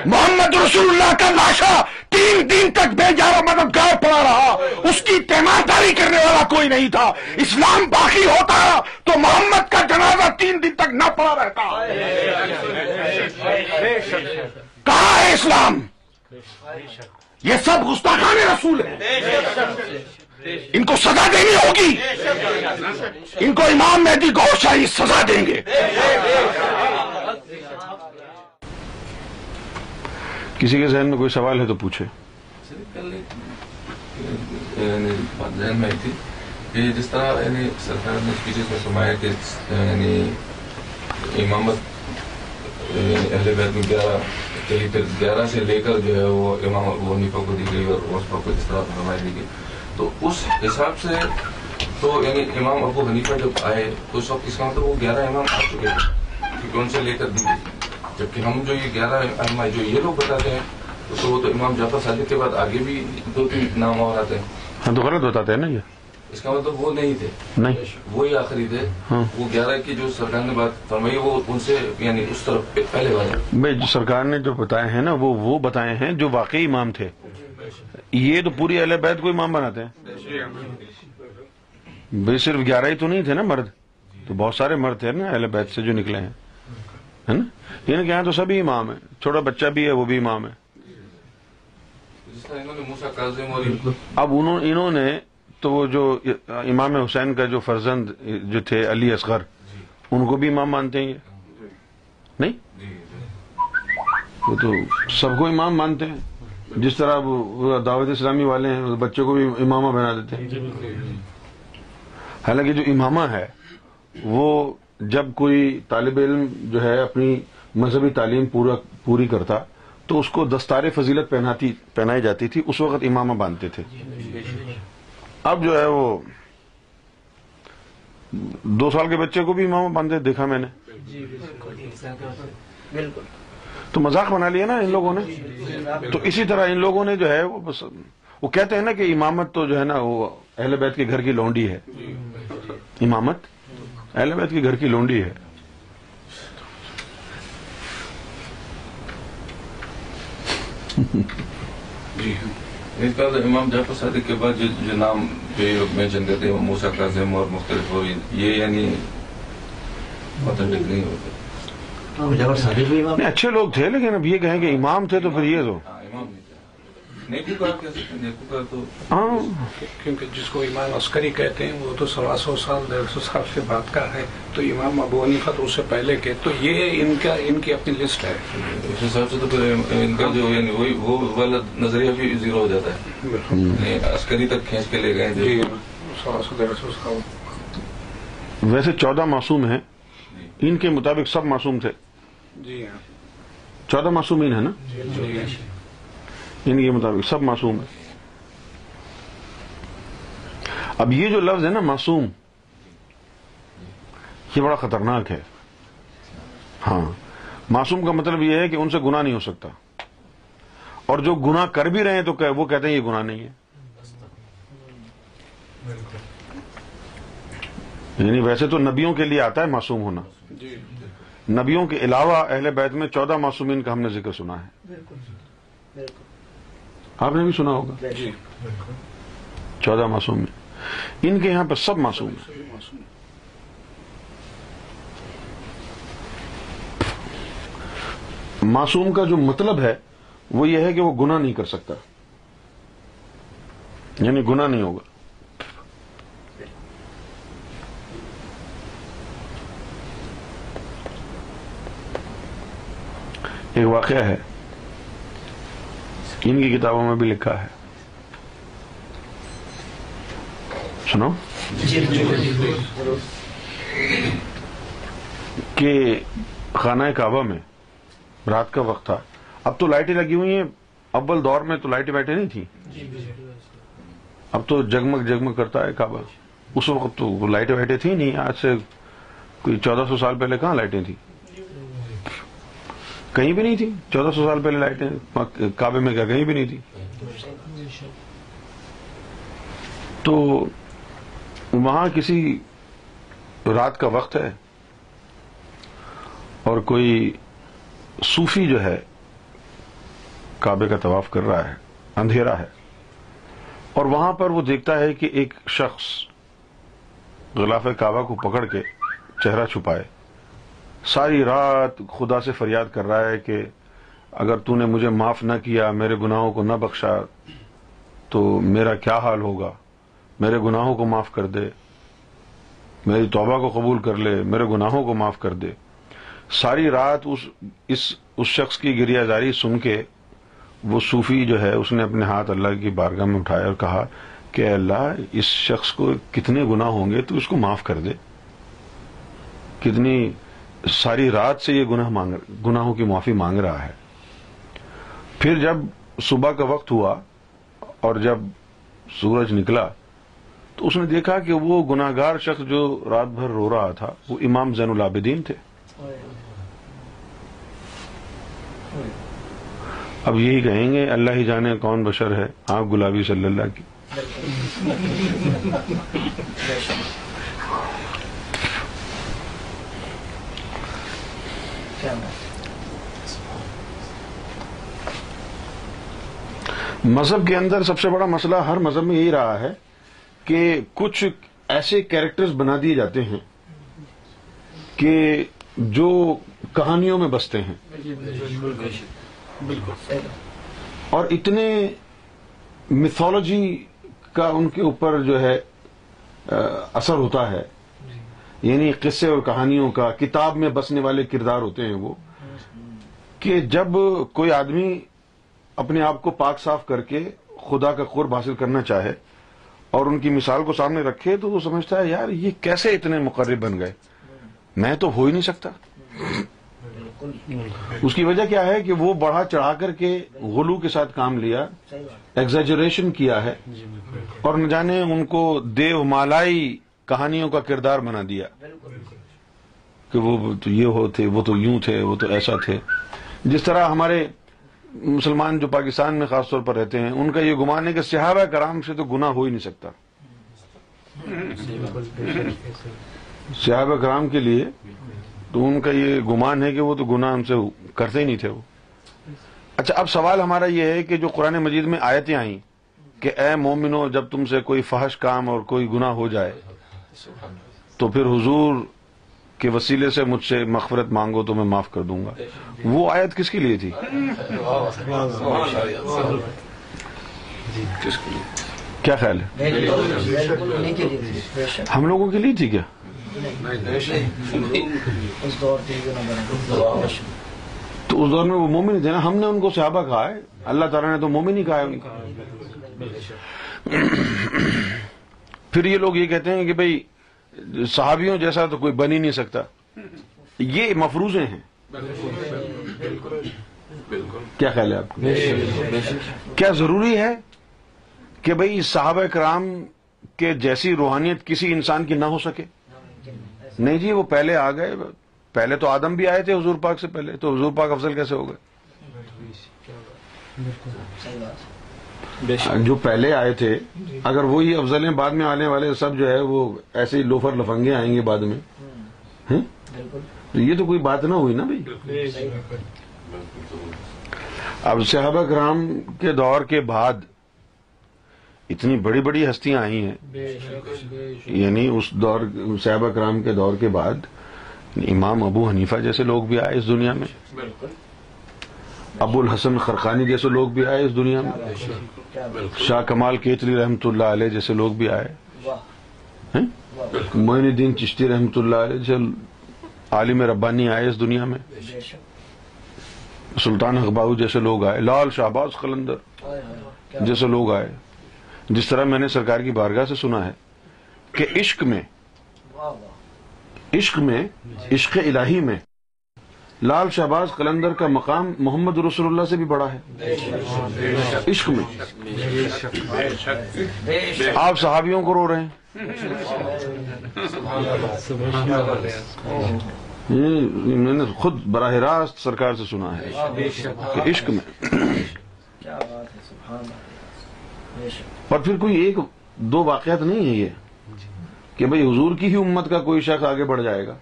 Speaker 2: محمد رسول اللہ کا لاشا تین دن تک بے جارہ مدد گائب پڑا رہا اس کی تیمارداری کرنے والا کوئی نہیں تھا اسلام باقی ہوتا تو محمد کا جنازہ تین دن تک نہ پڑا رہتا کہاں ہے اسلام یہ سب گستاخان رسول ہے ان کو سزا دینی ہوگی ان کو امام مہدی گور شاہی سزا دیں گے کسی کے ذہن میں کوئی سوال ہے تو پوچھے یعنی ذہن میں تھی کہ
Speaker 3: جس طرح یعنی سرکار نے اسپیچز میں سنایا کہ یعنی امامت یعنی اہل بیت میں گیارہ پھر گیارہ سے لے کر جو ہے وہ امام وہ نکاح کو دی گئی اور اس پر کوئی اس طرح فرمائی دی گئی تو اس حساب سے تو یعنی امام ابو حنیفہ جب آئے تو اس وقت اس کا مطلب وہ گیارہ امام آ چکے تھے کیونکہ ان سے لے کر جبکہ ہم جو یہ گیارہ امام جو یہ لوگ بتاتے ہیں تو وہ تو امام جعفر صادق کے بعد آگے بھی دو تین نام اور آتے ہیں تو ہاں،
Speaker 2: غلط بتاتے ہیں نا یہ
Speaker 3: اس کا مطلب وہ نہیں تھے
Speaker 2: نہیں
Speaker 3: وہی آخری تھے ہاں۔ وہ گیارہ کی جو سرکار نے بات فرمائی وہ ان سے یعنی اس طرف
Speaker 2: پہلے والے بھائی سرکار نے جو بتائے
Speaker 3: ہیں
Speaker 2: نا وہ وہ بتائے ہیں جو واقعی امام تھے یہ تو پوری اہل بیت کو امام بناتے ہیں بھائی صرف گیارہ ہی تو نہیں تھے نا مرد تو بہت سارے مرد تھے نا اہل بیت سے جو نکلے ہیں یہاں تو سبھی امام ہیں چھوٹا بچہ بھی ہے وہ بھی امام ہے اب انہوں نے تو وہ جو امام حسین کا جو فرزند جو تھے علی اصغر ان کو بھی امام مانتے ہیں یہ نہیں وہ تو سب کو امام مانتے ہیں جس طرح دعوت اسلامی والے ہیں بچوں کو بھی امامہ بنا دیتے ہیں حالانکہ جو امامہ ہے وہ جب کوئی طالب علم جو ہے اپنی مذہبی تعلیم پورا پوری کرتا تو اس کو دستار فضیلت پہناتی پہنائی جاتی تھی اس وقت امامہ باندھتے تھے اب جو ہے وہ دو سال کے بچے کو بھی امامہ باندھتے دیکھا میں نے جی، بالکل تو مذاق بنا لیا نا ان لوگوں نے تو اسی طرح ان لوگوں نے جو ہے وہ کہتے ہیں نا کہ امامت تو جو ہے نا وہ اہل بیت کے گھر کی لونڈی ہے امامت اہل بیت کے گھر کی لونڈی ہے
Speaker 3: جی ہاں۔ امام جا پر صادق کے بعد جو نام پہ مینشن کرتے ہیں موسیٰ تعظم اور مختلف یہ یعنی نہیں ہوتے
Speaker 2: اچھے لوگ تھے لیکن اب یہ کہیں کہ امام تھے تو پھر یہ
Speaker 4: تو ہاں، ہاں۔ جس کو امام عسکری کہتے ہیں وہ تو سوا سو سال ڈیڑھ سو سال سے بات کا ہے تو امام ابو حنیفہ تو اس سے پہلے کے تو یہ ان کا ان کی اپنی لسٹ ہے
Speaker 3: اس حساب سے تو ان کا جو یعنی وہ والا نظریہ بھی زیرو ہو جاتا ہے یعنی عسکری تک کھینچ کے لے گئے جی، سوا سو ڈیڑھ سو سال
Speaker 2: ویسے چودہ معصوم ہیں ان کے مطابق سب معصوم تھے جی ہاں۔ چودہ معصومین ہیں نا جی، جی، ان کے مطابق سب معصوم ہیں اب یہ جو لفظ ہے نا معصوم یہ بڑا خطرناک ہے ہاں معصوم کا مطلب یہ ہے کہ ان سے گناہ نہیں ہو سکتا اور جو گناہ کر بھی رہے ہیں تو وہ کہتے ہیں یہ گناہ نہیں ہے یعنی ویسے تو نبیوں کے لیے آتا ہے معصوم ہونا جی، نبیوں کے علاوہ اہل بیت میں چودہ معصومین کا ہم نے ذکر سنا ہے آپ نے بھی سنا ہوگا جی، جی۔ چودہ معصومین ان کے یہاں پہ سب معصوم ہیں معصوم کا جو مطلب ہے وہ یہ ہے کہ وہ گناہ نہیں کر سکتا یعنی گناہ نہیں ہوگا ایک واقعہ ہے ان کی کتابوں میں بھی لکھا ہے سنو جی، جی، جی، کہ خانہ کعبہ میں رات کا وقت تھا اب تو لائٹیں لگی ہوئی ہیں اول دور میں تو لائٹیں بیٹھے نہیں تھی اب تو جگمگ جگمگ کرتا ہے کعبہ اس وقت تو لائٹیں بیٹھے تھی نہیں آج سے کوئی چودہ سو سال پہلے کہاں لائٹیں تھی کہیں بھی نہیں تھی چودہ سو سال پہلے لائٹ کعبے میں کیا کہیں بھی نہیں تھی تو وہاں کسی رات کا وقت ہے اور کوئی صوفی جو ہے کعبے کا طواف کر رہا ہے اندھیرا ہے اور وہاں پر وہ دیکھتا ہے کہ ایک شخص غلاف کعبہ کو پکڑ کے چہرہ چھپائے ساری رات خدا سے فریاد کر رہا ہے کہ اگر تو نے مجھے معاف نہ کیا میرے گناہوں کو نہ بخشا تو میرا کیا حال ہوگا میرے گناہوں کو معاف کر دے میری توبہ کو قبول کر لے میرے گناہوں کو معاف کر دے ساری رات اس اس اس شخص کی گریا جاری سن کے وہ صوفی جو ہے اس نے اپنے ہاتھ اللہ کی بارگاہ میں اٹھایا اور کہا کہ اللہ اس شخص کو کتنے گناہ ہوں گے تو اس کو معاف کر دے کتنی ساری رات سے یہ گناہ مانگ گناہوں کی معافی مانگ رہا ہے پھر جب صبح کا وقت ہوا اور جب سورج نکلا تو اس نے دیکھا کہ وہ گار شخص جو رات بھر رو رہا تھا وہ امام زین العابدین تھے اب یہی کہیں گے اللہ ہی جانے کون بشر ہے آپ گلابی صلی اللہ کی [laughs] مذہب کے اندر سب سے بڑا مسئلہ ہر مذہب میں یہی رہا ہے کہ کچھ ایسے کیریکٹرز بنا دیے جاتے ہیں کہ جو کہانیوں میں بستے ہیں اور اتنے میتھولوجی کا ان کے اوپر جو ہے اثر ہوتا ہے یعنی قصے اور کہانیوں کا کتاب میں بسنے والے کردار ہوتے ہیں وہ کہ جب کوئی آدمی اپنے آپ کو پاک صاف کر کے خدا کا قرب حاصل کرنا چاہے اور ان کی مثال کو سامنے رکھے تو وہ سمجھتا ہے یار یہ کیسے اتنے مقرب بن گئے میں تو ہو ہی نہیں سکتا اس کی وجہ کیا ہے کہ وہ بڑھا چڑھا کر کے غلو کے ساتھ کام لیا ایگزیجریشن کیا ہے اور جانے ان کو دیو مالائی کہانیوں کا کردار بنا دیا کہ وہ تو یہ ہو تھے وہ تو یوں تھے وہ تو ایسا تھے جس طرح ہمارے مسلمان جو پاکستان میں خاص طور پر رہتے ہیں ان کا یہ گمان ہے کہ صحابہ کرام سے تو گناہ ہو ہی نہیں سکتا صحابہ کرام کے لیے تو ان کا یہ گمان ہے کہ وہ تو گناہ ہم سے کرتے ہی نہیں تھے وہ اچھا اب سوال ہمارا یہ ہے کہ جو قرآن مجید میں آیتیں آئیں کہ اے مومنو جب تم سے کوئی فحش کام اور کوئی گناہ ہو جائے تو پھر حضور وسیلے سے مجھ سے مغفرت مانگو تو میں معاف کر دوں گا وہ آیت کس کے لیے تھی کیا خیال ہے ہم لوگوں کے لیے تھی کیا تو اس دور میں وہ مومن تھے نا ہم نے ان کو صحابہ کہا ہے اللہ تعالیٰ نے تو مومن ہی کہا ہے پھر یہ لوگ یہ کہتے ہیں کہ بھائی صحابیوں جیسا تو کوئی بن ہی نہیں سکتا یہ مفروضیں ہیں کیا خیال ہے آپ کیا ضروری ہے کہ بھئی صحابہ کرام کے جیسی روحانیت کسی انسان کی نہ ہو سکے نہیں جی وہ پہلے آ گئے پہلے تو آدم بھی آئے تھے حضور پاک سے پہلے تو حضور پاک افضل کیسے ہو گئے جو پہلے آئے تھے جی۔ اگر وہی افضل ہیں بعد میں آنے والے سب جو ہے وہ ایسے ہی لوفر لفنگے آئیں گے بعد میں تو یہ تو کوئی بات نہ ہوئی نا بھائی جی، جی۔ اب صحابہ کرام کے دور کے بعد اتنی بڑی بڑی ہستیاں آئی ہیں یعنی اس دور صحابہ کرام کے دور کے بعد امام ابو حنیفہ جیسے لوگ بھی آئے اس دنیا میں بالکل ابو الحسن خرقانی جیسے لوگ بھی آئے اس دنیا میں شاہ کمال کیتلی رحمت اللہ علیہ جیسے لوگ بھی آئے معین الدین چشتی رحمۃ اللہ علیہ جیسے عالم ربانی آئے اس دنیا میں سلطان اخباؤ جیسے لوگ آئے لال شہباز خلندر جیسے لوگ آئے جس طرح میں نے سرکار کی بارگاہ سے سنا ہے کہ عشق میں عشق میں عشق الہی میں لال شہباز قلندر کا مقام محمد رسول اللہ سے بھی بڑا ہے عشق میں آپ صحابیوں کو رو رہے ہیں میں نے خود براہ راست سرکار سے سنا ہے کہ عشق میں اور پھر کوئی ایک دو واقعات نہیں ہے یہ کہ بھئی حضور کی ہی امت کا کوئی شخص آگے بڑھ جائے گا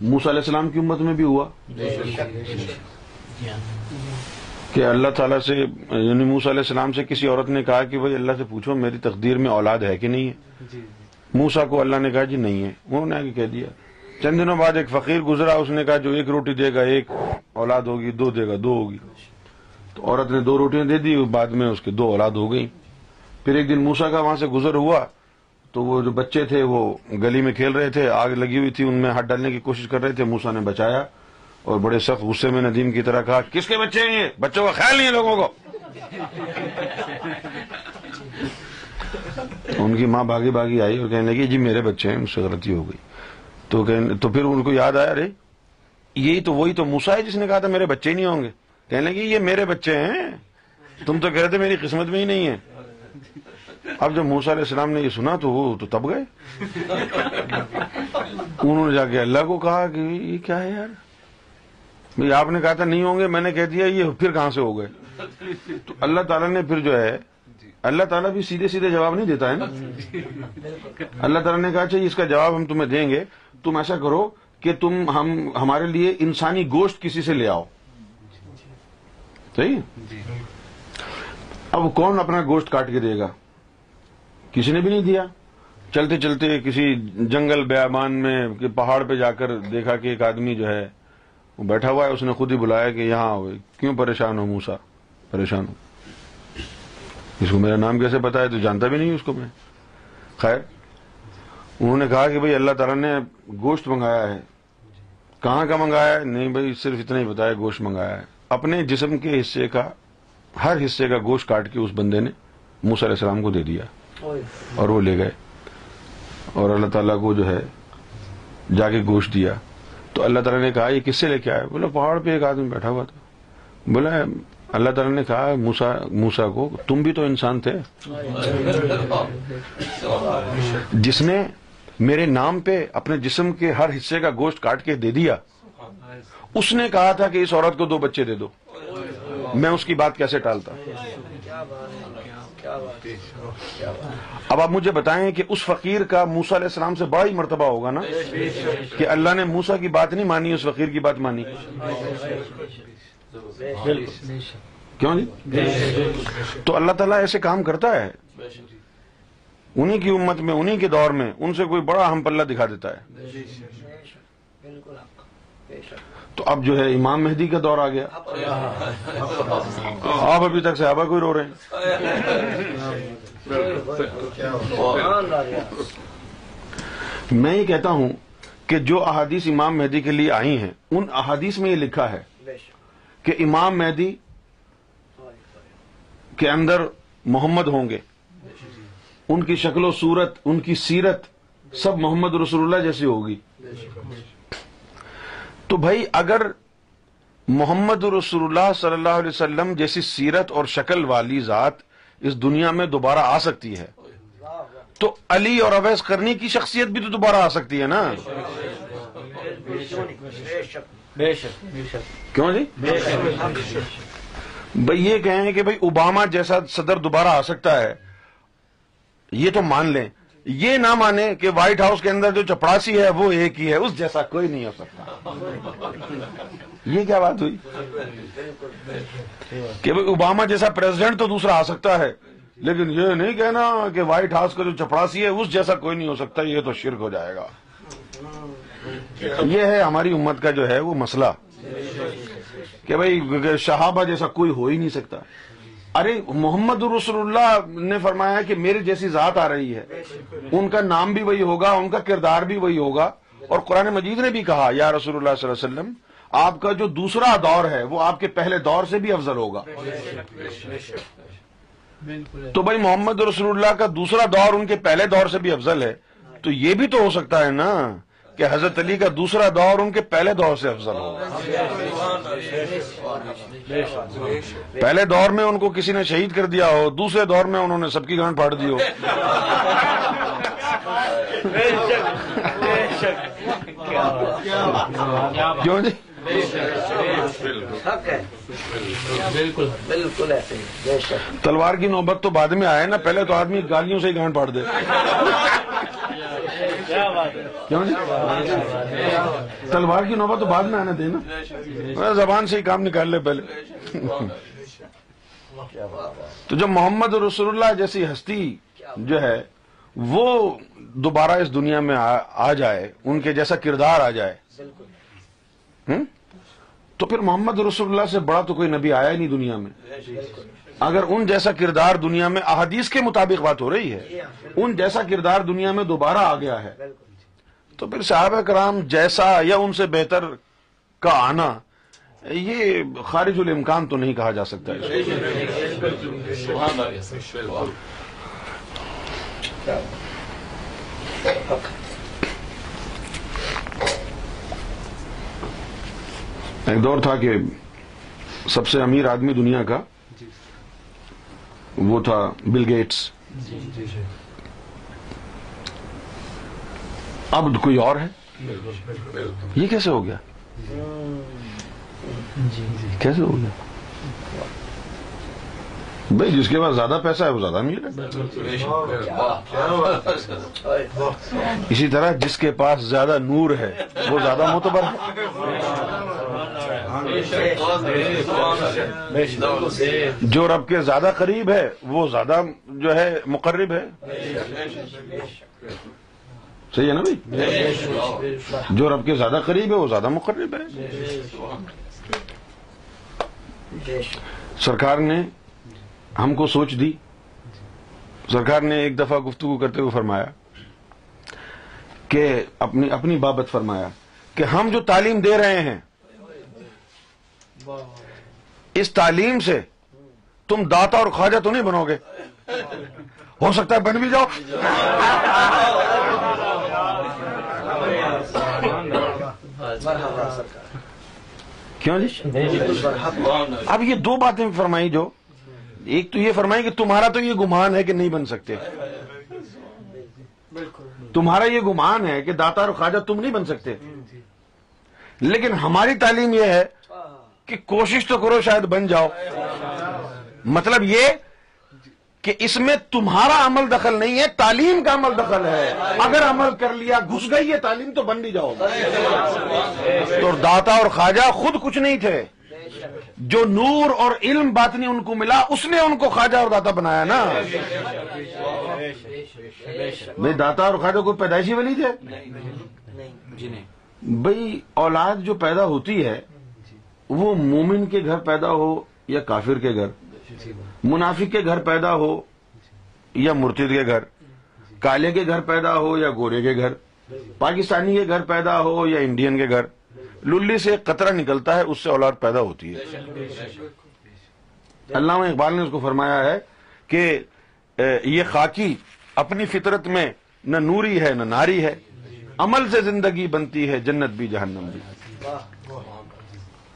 Speaker 2: جی۔ موسیٰ علیہ السلام کی امت میں بھی ہوا جی ہاں۔ کہ اللہ تعالیٰ سے یعنی موسیٰ علیہ السلام سے کسی عورت نے کہا کہ اللہ سے پوچھو میری تقدیر میں اولاد ہے کہ نہیں ہے جی، موسا کو اللہ نے کہا جی نہیں ہے انہوں نے آگے کہہ دیا چند دنوں بعد ایک فقیر گزرا اس نے کہا جو ایک روٹی دے گا ایک اولاد ہوگی دو ہوگی تو عورت نے دو روٹیاں دے دی بعد میں اس کے دو اولاد ہو گئی پھر ایک دن موسا کا وہاں سے گزر ہوا تو وہ جو بچے تھے وہ گلی میں کھیل رہے تھے آگ لگی ہوئی تھی ان میں ہاتھ ڈالنے کی کوشش کر رہے تھے موسا نے بچایا اور بڑے سخت غصے میں ندیم کی طرح کہا کس کے بچے ہیں یہ بچوں کا خیال نہیں ہے لوگوں کو [laughs] ان کی ماں بھاگی بھاگی آئی اور کہنے لگی جی میرے بچے ہیں ان سے غلطی ہو گئی تو پھر ان کو یاد آیا ارے یہی تو وہی تو موسا ہے جس نے کہا تھا میرے بچے نہیں ہوں گے کہنے لگی یہ میرے بچے ہیں تم تو کہہ رہے تھے میری قسمت میں ہی نہیں ہے اب جب موسیٰ علیہ السلام نے یہ سنا تو وہ تو تب گئے انہوں نے جا کے اللہ کو کہا کہ یہ کیا ہے یار آپ نے کہا تھا نہیں ہوں گے میں نے کہہ دیا یہ پھر کہاں سے ہو گئے تو اللہ تعالیٰ نے پھر جو ہے اللہ تعالیٰ بھی سیدھے سیدھے جواب نہیں دیتا ہے نا اللہ تعالیٰ نے کہا چاہیے اچھا، اس کا جواب ہم تمہیں دیں گے تم ایسا کرو کہ تم ہمارے لیے انسانی گوشت کسی سے لے آؤ صحیح اب کون اپنا گوشت کاٹ کے دے گا کسی نے بھی نہیں دیا چلتے چلتے کسی جنگل بیابان میں پہاڑ پہ جا کر دیکھا کہ ایک آدمی جو ہے وہ بیٹھا ہوا ہے اس نے خود ہی بلایا کہ یہاں ہوئے کیوں پریشان ہو موسا پریشان ہو اس کو میرا نام کیسے پتا ہے تو جانتا بھی نہیں اس کو میں خیر انہوں نے کہا کہ بھئی اللہ تعالیٰ نے گوشت منگایا ہے کہاں کا منگایا ہے نہیں بھائی صرف اتنا ہی بتایا گوشت منگایا ہے اپنے جسم کے حصے کا ہر حصے کا گوشت کاٹ کے اس بندے نے موسیٰ علیہ السلام کو دے دیا اور وہ لے گئے اور اللہ تعالیٰ کو جو ہے جا کے گوشت دیا تو اللہ تعالیٰ نے کہا یہ کس سے لے کے آئے پہاڑ پہ ایک آدمی بیٹھا ہوا تھا بولا اللہ تعالیٰ نے کہا موسا موسا کو تم بھی تو انسان تھے جس نے میرے نام پہ اپنے جسم کے ہر حصے کا گوشت کاٹ کے دے دیا اس نے کہا تھا کہ اس عورت کو دو بچے دے دو میں اس کی بات کیسے ٹالتا اب آپ مجھے بتائیں کہ اس فقیر کا موسا علیہ السلام سے بڑا ہی مرتبہ ہوگا نا کہ اللہ نے موسا کی بات نہیں مانی اس فقیر کی بات مانی کیوں جی؟ تو اللہ تعالیٰ ایسے کام کرتا ہے انہی کی امت میں انہی کے دور میں ان سے کوئی بڑا ہم پلہ دکھا دیتا ہے تو اب جو ہے امام مہدی کا دور آ گیا آپ ابھی تک صحابہ کوئی رو رہے ہیں میں یہ کہتا ہوں کہ جو احادیث امام مہدی کے لیے آئی ہیں ان احادیث میں یہ لکھا ہے کہ امام مہدی کے اندر محمد ہوں گے ان کی شکل و صورت ان کی سیرت سب محمد رسول اللہ جیسی ہوگی تو بھائی اگر محمد رسول اللہ صلی اللہ علیہ وسلم جیسی سیرت اور شکل والی ذات اس دنیا میں دوبارہ آ سکتی ہے تو علی اور اویس کرنی کی شخصیت بھی تو دوبارہ آ سکتی ہے نا کیوں جی بھائی یہ کہیں کہ بھائی اوباما جیسا صدر دوبارہ آ سکتا ہے یہ تو مان لیں یہ نہ مانے کہ وائٹ ہاؤس کے اندر جو چپڑاسی ہے وہ ایک ہی ہے اس جیسا کوئی نہیں ہو سکتا یہ کیا بات ہوئی کہ اوباما جیسا پریزیڈنٹ تو دوسرا آ سکتا ہے لیکن یہ نہیں کہنا کہ وائٹ ہاؤس کا جو چپڑاسی ہے اس جیسا کوئی نہیں ہو سکتا یہ تو شرک ہو جائے گا یہ ہے ہماری امت کا جو ہے وہ مسئلہ کہ بھائی شہابہ جیسا کوئی ہو ہی نہیں سکتا ارے محمد رسول اللہ نے فرمایا کہ میرے جیسی ذات آ رہی ہے ان کا نام بھی وہی ہوگا ان کا کردار بھی وہی ہوگا اور قرآن مجید نے بھی کہا یا رسول اللہ صلی اللہ علیہ وسلم آپ کا جو دوسرا دور ہے وہ آپ کے پہلے دور سے بھی افضل ہوگا تو بھائی محمد رسول اللہ کا دوسرا دور ان کے پہلے دور سے بھی افضل ہے تو یہ بھی تو ہو سکتا ہے نا کہ حضرت علی کا دوسرا دور ان کے پہلے دور سے افضل ہو پہلے دور میں ان کو کسی نے شہید کر دیا ہو دوسرے دور میں انہوں نے سب کی گانٹ پھاڑ دی ہو کیوں جی تلوار کی نوبت تو بعد میں آئے نا پہلے تو آدمی گالیوں سے ہی گانٹ پھاڑ دے کیا بات ہے کیوں جی؟ تلوار کی نوبت تو بعد میں آنے دے نا زبان سے ہی کام نکال لے پہلے تو جب محمد رسول اللہ جیسی ہستی جو ہے وہ دوبارہ اس دنیا میں آ جائے ان کے جیسا کردار آ جائے تو پھر محمد رسول اللہ سے بڑا تو کوئی نبی آیا ہی نہیں دنیا میں اگر ان جیسا کردار دنیا میں احادیث کے مطابق بات ہو رہی ہے ان جیسا کردار دنیا میں دوبارہ آ گیا ہے تو پھر صحابہ کرام جیسا یا ان سے بہتر کا آنا یہ خارج الامکان تو نہیں کہا جا سکتا ایک دور تھا کہ سب سے امیر آدمی دنیا کا جی۔ وہ تھا بل گیٹس جی، جی، اب کوئی اور ہے یہ کیسے ہو گیا کیسے ہو گیا بھائی جس کے پاس زیادہ پیسہ ہے وہ زیادہ امیر ہے اسی طرح جس کے پاس زیادہ نور ہے وہ زیادہ معتبر ہے جو رب کے زیادہ قریب ہے وہ زیادہ جو ہے مقرب ہے صحیح ہے نا بھائی جو رب کے زیادہ قریب ہے وہ زیادہ مقرب ہے سرکار نے ہم کو سوچ دی سرکار نے ایک دفعہ گفتگو کرتے ہوئے فرمایا کہ اپنی اپنی بابت فرمایا کہ ہم جو تعلیم دے رہے ہیں اس تعلیم سے تم داتا اور خواجہ تو نہیں بنو گے ہو سکتا ہے بن بھی جاؤ [laughs] کیوں جی اب یہ دو باتیں فرمائی جو ایک تو یہ فرمائی کہ تمہارا تو یہ گمان ہے کہ نہیں بن سکتے تمہارا یہ گمان ہے کہ داتا اور خواجہ تم نہیں بن سکتے لیکن ہماری تعلیم یہ ہے کہ کوشش تو کرو شاید بن جاؤ مطلب یہ کہ اس میں تمہارا عمل دخل نہیں ہے تعلیم کا عمل دخل ہے اگر عمل کر لیا گھس گئی ہے تعلیم تو بن نہیں جاؤ تو داتا اور خواجہ خود کچھ نہیں تھے جو نور اور علم باطنی ان کو ملا اس نے ان کو خواجہ اور داتا بنایا نا بھائی داتا اور خواجہ کوئی پیدائشی ولی تھے بھائی اولاد جو پیدا ہوتی ہے وہ مومن کے گھر پیدا ہو یا کافر کے گھر منافق کے گھر پیدا ہو یا مرتد کے گھر کالے کے گھر پیدا ہو یا گورے کے گھر پاکستانی کے گھر پیدا ہو یا انڈین کے گھر للی سے ایک قطرہ نکلتا ہے اس سے اولاد پیدا ہوتی ہے علامہ اقبال نے اس کو فرمایا ہے کہ یہ خاکی اپنی فطرت میں نہ نوری ہے نہ ناری ہے عمل سے زندگی بنتی ہے جنت بھی جہنم بھی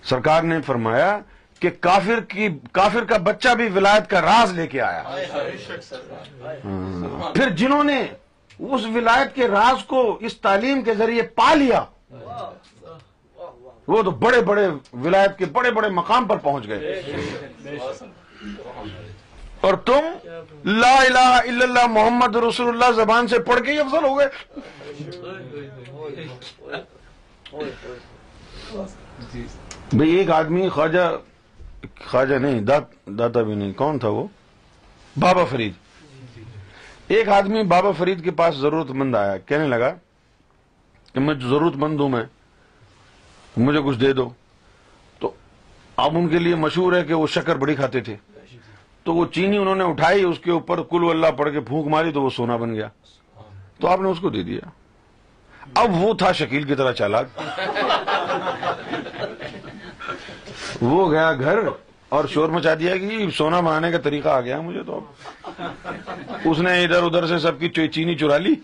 Speaker 2: سرکار نے فرمایا کہ کافر کی کافر کا بچہ بھی ولایت کا راز لے کے آیا پھر جنہوں نے اس ولایت کے راز کو اس تعلیم کے ذریعے پا لیا وہ تو بڑے بڑے ولایت کے بڑے بڑے مقام پر پہنچ گئے اور تم لا الہ الا اللہ محمد رسول اللہ زبان سے پڑھ کے ہی افضل ہو گئے جی۔ بھئی ایک آدمی خواجہ خواجہ نہیں داتا بھی نہیں کون تھا وہ بابا فرید ایک آدمی بابا فرید کے پاس ضرورت مند آیا کہنے لگا کہ میں ضرورت مند ہوں میں مجھے کچھ دے دو تو اب ان کے لیے مشہور ہے کہ وہ شکر بڑی کھاتے تھے تو وہ چینی انہوں نے اٹھائی اس کے اوپر کل اللہ پڑھ کے پھونک ماری تو وہ سونا بن گیا تو آپ نے اس کو دے دیا اب وہ تھا شکیل کی طرح چالاک وہ گیا گھر اور شور مچا دیا کہ سونا بنانے کا طریقہ آ گیا مجھے تو اس نے ادھر ادھر سے سب کی چینی چرا لی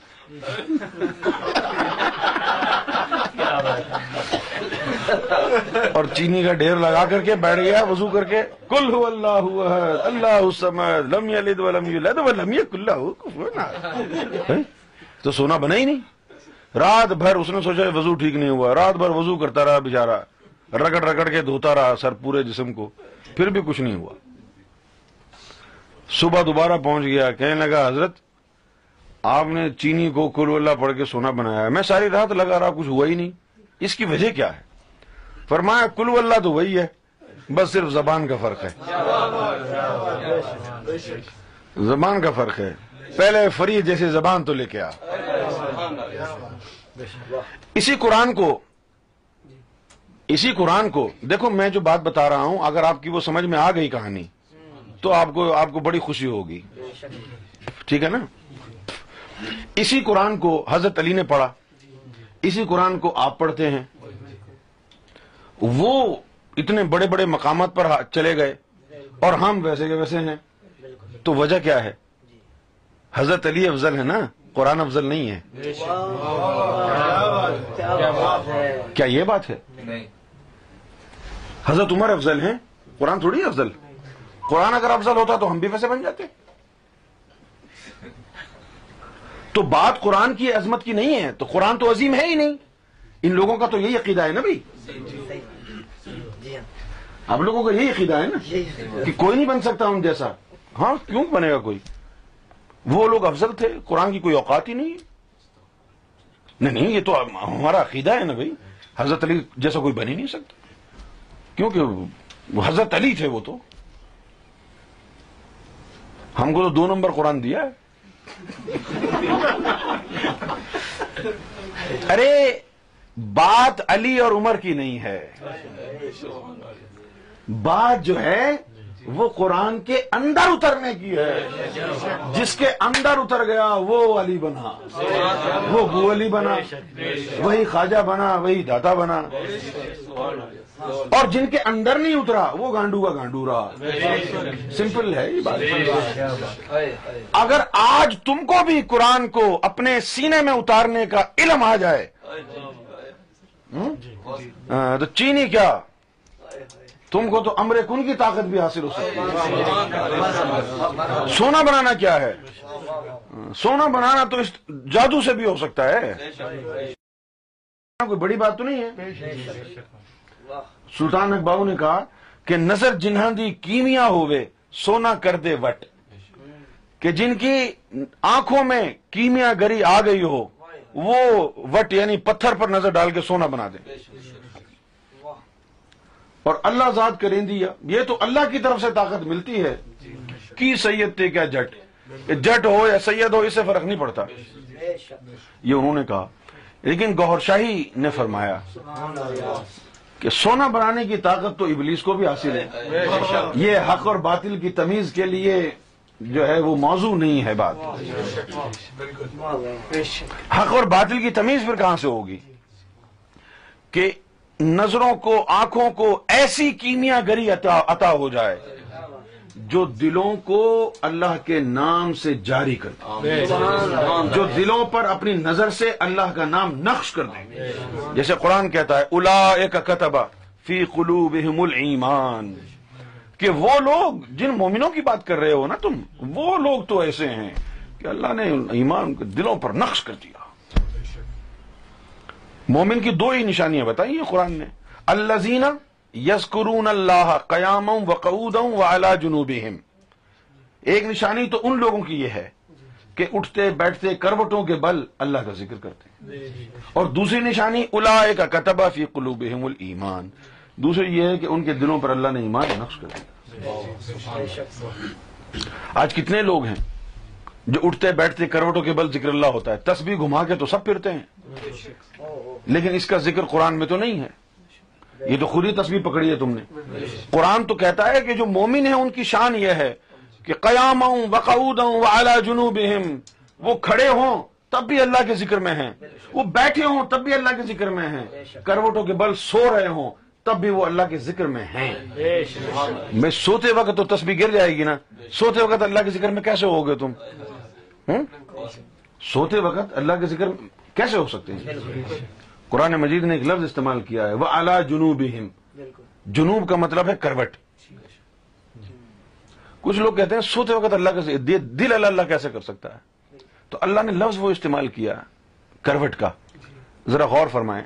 Speaker 2: اور چینی کا ڈھیر لگا کر کے بیٹھ گیا وضو کر کے کل ہو اللہ اللہ لم یلد ولم لا ولم یکل کل تو سونا بنا ہی نہیں رات بھر اس نے سوچا وضو ٹھیک نہیں ہوا رات بھر وضو کرتا رہا بیچارہ رگڑ رگڑ کے دھوتا رہا سر پورے جسم کو پھر بھی کچھ نہیں ہوا صبح دوبارہ پہنچ گیا کہنے لگا حضرت آپ نے چینی کو کل اللہ پڑھ کے سونا بنایا ہے میں ساری رات لگا رہا کچھ ہوا ہی نہیں اس کی وجہ کیا ہے فرمایا کل اللہ تو وہی ہے بس صرف زبان کا فرق ہے زبان کا فرق ہے پہلے فری جیسے زبان تو لے کے آ اسی قرآن کو اسی قرآن کو دیکھو میں جو بات بتا رہا ہوں اگر آپ کی وہ سمجھ میں آ گئی کہانی تو آپ کو آپ کو بڑی خوشی ہوگی ٹھیک ہے نا اسی قرآن کو حضرت علی نے پڑھا اسی قرآن کو آپ پڑھتے ہیں وہ اتنے بڑے بڑے مقامات پر چلے گئے اور ہم ویسے کے ویسے ہیں تو وجہ کیا ہے حضرت علی افضل ہے نا قرآن افضل نہیں ہے کیا یہ بات ہے حضرت عمر افضل ہیں قرآن تھوڑی افضل قرآن اگر افضل ہوتا تو ہم بھی ویسے بن جاتے تو بات قرآن کی عظمت کی نہیں ہے تو قرآن تو عظیم ہے ہی نہیں ان لوگوں کا تو یہی عقیدہ ہے نا بھائی جی اب ہاں۔ لوگوں کا یہی عقیدہ ہے نا کہ کوئی نہیں بن سکتا ان جیسا ہاں کیوں بنے گا کوئی وہ لوگ افضل تھے قرآن کی کوئی اوقات ہی نہیں نہیں نہیں یہ تو ہمارا عقیدہ ہے نا بھائی حضرت علی جیسا کوئی بنی نہیں سکتا کیونکہ حضرت علی تھے وہ تو ہم کو تو دو نمبر قرآن دیا ہے ارے بات علی اور عمر کی نہیں ہے بات جو ہے وہ قرآن کے اندر اترنے کی ہے جس کے اندر اتر گیا وہ علی بنا وہ بو علی بنا وہی خواجہ بنا وہی داتا بنا اور جن کے اندر نہیں اترا وہ گانڈو کا گانڈو رہا سمپل ہے یہ بات اگر آج تم کو بھی قرآن کو اپنے سینے میں اتارنے کا علم آ جائے ہاں، تو چینی کیا تم کو تو امر کن کی طاقت بھی حاصل ہو سکتی ہے سونا بنانا کیا ہے سونا بنانا تو اس جادو سے بھی ہو سکتا ہے کوئی بڑی بات تو نہیں ہے سلطان اکباب نے کہا کہ نظر جنہاں دی کیمیا ہوئے سونا کر دے وٹ کہ جن کی آنکھوں میں کیمیا گری آ گئی ہو وہ وٹ یعنی پتھر پر نظر ڈال کے سونا بنا دیں اور اللہ ذات کریں دیا یہ تو اللہ کی طرف سے طاقت ملتی ہے جی، کی سید تھے کیا جٹ جٹ ہو یا سید ہو اس سے فرق نہیں پڑتا یہ انہوں نے کہا لیکن گوھر شاہی نے فرمایا کہ سونا بنانے کی طاقت تو ابلیس کو بھی حاصل ہے یہ حق اور باطل کی تمیز کے لیے جو ہے وہ موضوع نہیں ہے بات حق اور باطل کی تمیز پھر کہاں سے ہوگی کہ نظروں کو آنکھوں کو ایسی کیمیا گری عطا ہو جائے جو دلوں کو اللہ کے نام سے جاری کر دیں جو دلوں پر اپنی نظر سے اللہ کا نام نقش کر دیں جیسے قرآن کہتا ہے کتبہ فی قلوبہم الایمان کہ وہ لوگ جن مومنوں کی بات کر رہے ہو نا تم وہ لوگ تو ایسے ہیں کہ اللہ نے ایمان دلوں پر نقش کر دی مومن کی دو ہی نشانیاں ہیں قرآن نے اللہ زینا یس اللہ قیام اولا جنوب ایک نشانی تو ان لوگوں کی یہ ہے کہ اٹھتے بیٹھتے کروٹوں کے بل اللہ کا ذکر کرتے ہیں جی، جی، جی۔ اور دوسری نشانی الا کتبہ فی قلوبہم الایمان دوسری یہ ہے کہ ان کے دلوں پر اللہ نے ایمان نقش کر دیا آج کتنے لوگ ہیں جو اٹھتے بیٹھتے کروٹوں کے بل ذکر اللہ ہوتا ہے تسبیح گھما کے تو سب پھرتے ہیں لیکن اس کا ذکر قرآن میں تو نہیں ہے یہ تو خود ہی تسبیح پکڑی ہے تم نے قرآن تو کہتا ہے کہ جو مومن ہیں ان کی شان یہ ہے کہ قیام وقعود آؤں وعلا جنوب وہ کھڑے ہوں تب بھی اللہ کے ذکر میں ہیں وہ بیٹھے ہوں تب بھی اللہ کے ذکر میں ہیں کروٹوں کے بل سو رہے ہوں تب بھی وہ اللہ کے ذکر میں ہیں میں سوتے وقت تو تسبیح گر جائے گی نا سوتے وقت اللہ کے ذکر میں کیسے ہوگے تم سوتے وقت اللہ کے ذکر کیسے ہو سکتے ہیں قرآن مجید نے ایک لفظ استعمال کیا ہے وہ اعلیٰ جنوب جنوب کا مطلب ہے کروٹ کچھ لوگ کہتے ہیں سوتے وقت اللہ کا دل اللہ اللہ کیسے کر سکتا ہے تو اللہ نے لفظ وہ استعمال کیا کروٹ کا ذرا غور فرمائیں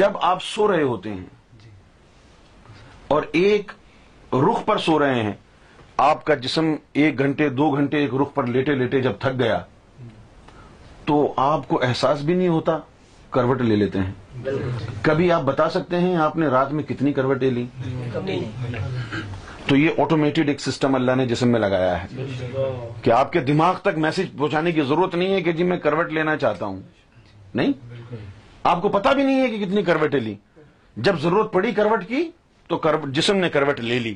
Speaker 2: جب آپ سو رہے ہوتے ہیں اور ایک رخ پر سو رہے ہیں آپ کا جسم ایک گھنٹے دو گھنٹے ایک رخ پر لیٹے لیٹے جب تھک گیا تو آپ کو احساس بھی نہیں ہوتا کروٹ لے لیتے ہیں کبھی آپ بتا سکتے ہیں آپ نے رات میں کتنی کروٹیں لی تو یہ آٹومیٹڈ ایک سسٹم اللہ نے جسم میں لگایا ہے کہ آپ کے دماغ تک میسج پہنچانے کی ضرورت نہیں ہے کہ جی میں کروٹ لینا چاہتا ہوں نہیں آپ کو پتا بھی نہیں ہے کہ کتنی کروٹیں لی جب ضرورت پڑی کروٹ کی تو جسم نے کروٹ لے لی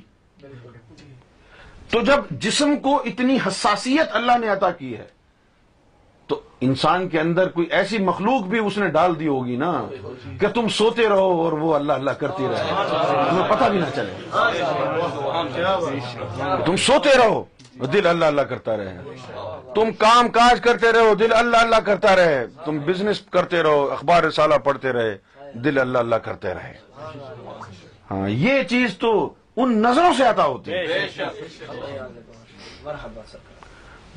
Speaker 2: تو جب جسم کو اتنی حساسیت اللہ نے عطا کی ہے تو انسان کے اندر کوئی ایسی مخلوق بھی اس نے ڈال دی ہوگی نا کہ تم سوتے رہو اور وہ اللہ اللہ کرتی رہے تمہیں پتہ بھی نہ چلے تم سوتے رہو دل اللہ اللہ کرتا رہے تم کام کاج کرتے رہو دل اللہ اللہ کرتا رہے تم بزنس کرتے رہو اخبار رسالہ پڑھتے رہے دل اللہ اللہ کرتے رہے ہاں یہ چیز تو ان نظروں سے ہوتی ہے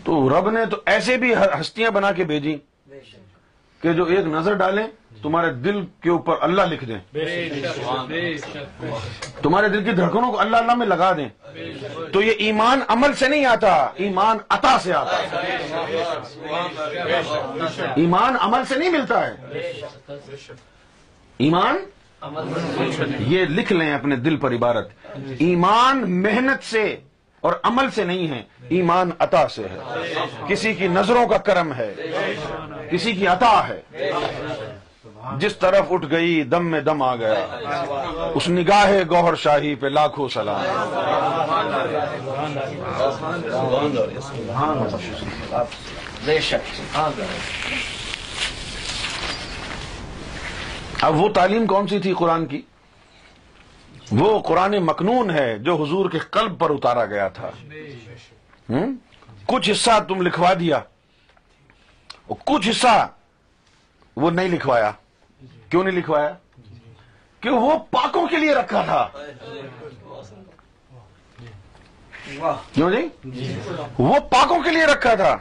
Speaker 2: تو رب نے تو ایسے بھی ہستیاں بنا کے بھیجی کہ جو ایک نظر ڈالیں تمہارے دل کے اوپر اللہ لکھ دیں تمہارے دل کی دھڑکنوں کو اللہ اللہ میں لگا دیں تو یہ ایمان عمل سے نہیں آتا ایمان عطا سے آتا ایمان عمل سے نہیں ملتا ہے ایمان یہ لکھ لیں اپنے دل پر عبارت ایمان محنت سے اور عمل سے نہیں ہے ایمان عطا سے ہے کسی کی نظروں کا کرم ہے کسی کی عطا ہے جس طرف اٹھ گئی دم میں دم آ گیا اس نگاہ گوہر شاہی پہ لاکھوں شک اب وہ تعلیم کون سی تھی قرآن کی وہ قرآن مقنون ہے جو حضور کے قلب پر اتارا گیا تھا کچھ حصہ تم لکھوا دیا کچھ حصہ وہ نہیں لکھوایا کیوں نہیں لکھوایا کہ وہ پاکوں کے لیے رکھا تھا کیوں وہ پاکوں کے لیے رکھا تھا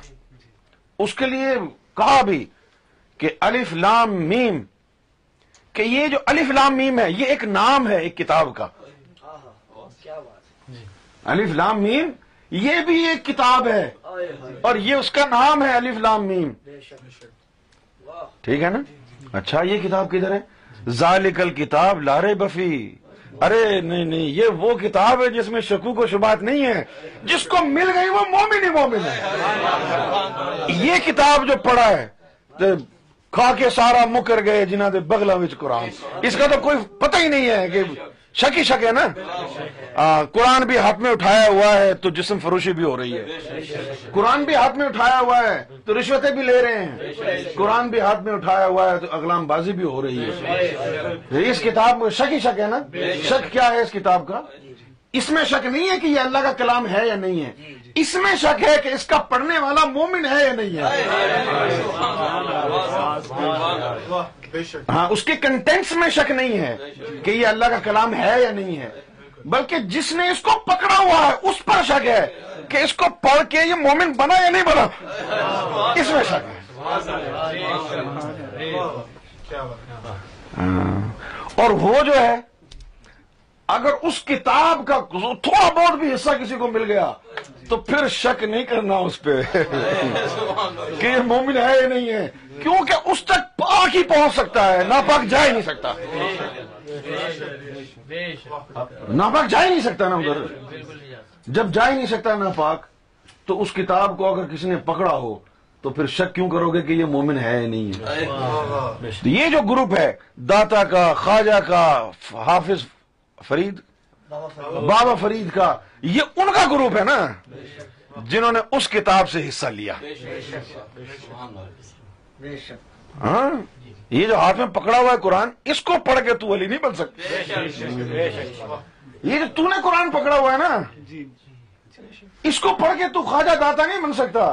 Speaker 2: اس کے لیے کہا بھی کہ الف لام میم کہ یہ جو الف لام میم ہے یہ ایک نام ہے ایک کتاب کا جی۔ الف لام میم یہ بھی ایک کتاب ہے اور یہ اس کا نام ہے الف لام میم ٹھیک ہے نا اچھا یہ کتاب کدھر ہے ذالکل کتاب لارے بفی ارے نہیں نہیں یہ وہ کتاب ہے جس میں شکو کو شبات نہیں ہے جس کو مل گئی وہ مومن ہی مومن ہے یہ کتاب جو پڑھا ہے کھا کے سارا مکر گئے دے بغلا وچ قرآن اس کا تو کوئی پتہ ہی نہیں ہے کہ شکی ہے نا قرآن بھی ہاتھ میں اٹھایا ہوا ہے تو جسم فروشی بھی ہو رہی ہے قرآن بھی ہاتھ میں اٹھایا ہوا ہے تو رشوتیں بھی لے رہے ہیں قرآن بھی ہاتھ میں اٹھایا ہوا ہے تو اغلام بازی بھی ہو رہی ہے اس کتاب میں شکی ہے نا شک کیا ہے اس کتاب کا اس میں شک نہیں ہے کہ یہ اللہ کا کلام ہے یا نہیں ہے جی، جی۔ اس میں شک ہے کہ اس کا پڑھنے والا مومن ہے یا نہیں ہے ہاں اس کے کنٹینٹس میں شک نہیں ہے کہ یہ اللہ کا کلام ہے یا نہیں ہے بلکہ جس نے اس کو پکڑا ہوا ہے اس پر شک ہے کہ اس کو پڑھ کے یہ مومن بنا یا نہیں بنا اس میں شک ہے ہاں، اور وہ جو ہے اگر اس کتاب کا تھوڑا بہت بھی حصہ کسی کو مل گیا تو پھر شک نہیں کرنا اس پہ کہ یہ مومن ہے یا نہیں ہے کیونکہ اس تک پاک ہی پہنچ سکتا ہے ناپاک جا ہی نہیں سکتا ناپاک جا ہی نہیں سکتا نا ادھر جب جا ہی نہیں سکتا ناپاک تو اس کتاب کو اگر کسی نے پکڑا ہو تو پھر شک کیوں کرو گے کہ یہ مومن ہے یا نہیں ہے یہ جو گروپ ہے داتا کا خواجہ کا حافظ فرید بابا فرید کا یہ ان کا گروپ ہے نا جنہوں نے اس کتاب سے حصہ لیا ہاں؟ یہ جو ہاتھ میں پکڑا ہوا ہے قرآن اس کو پڑھ کے تو علی نہیں بن سکتا یہ جو نے قرآن پکڑا ہوا ہے نا جی، جی۔ اس کو پڑھ کے تو خواجہ داتا نہیں بن سکتا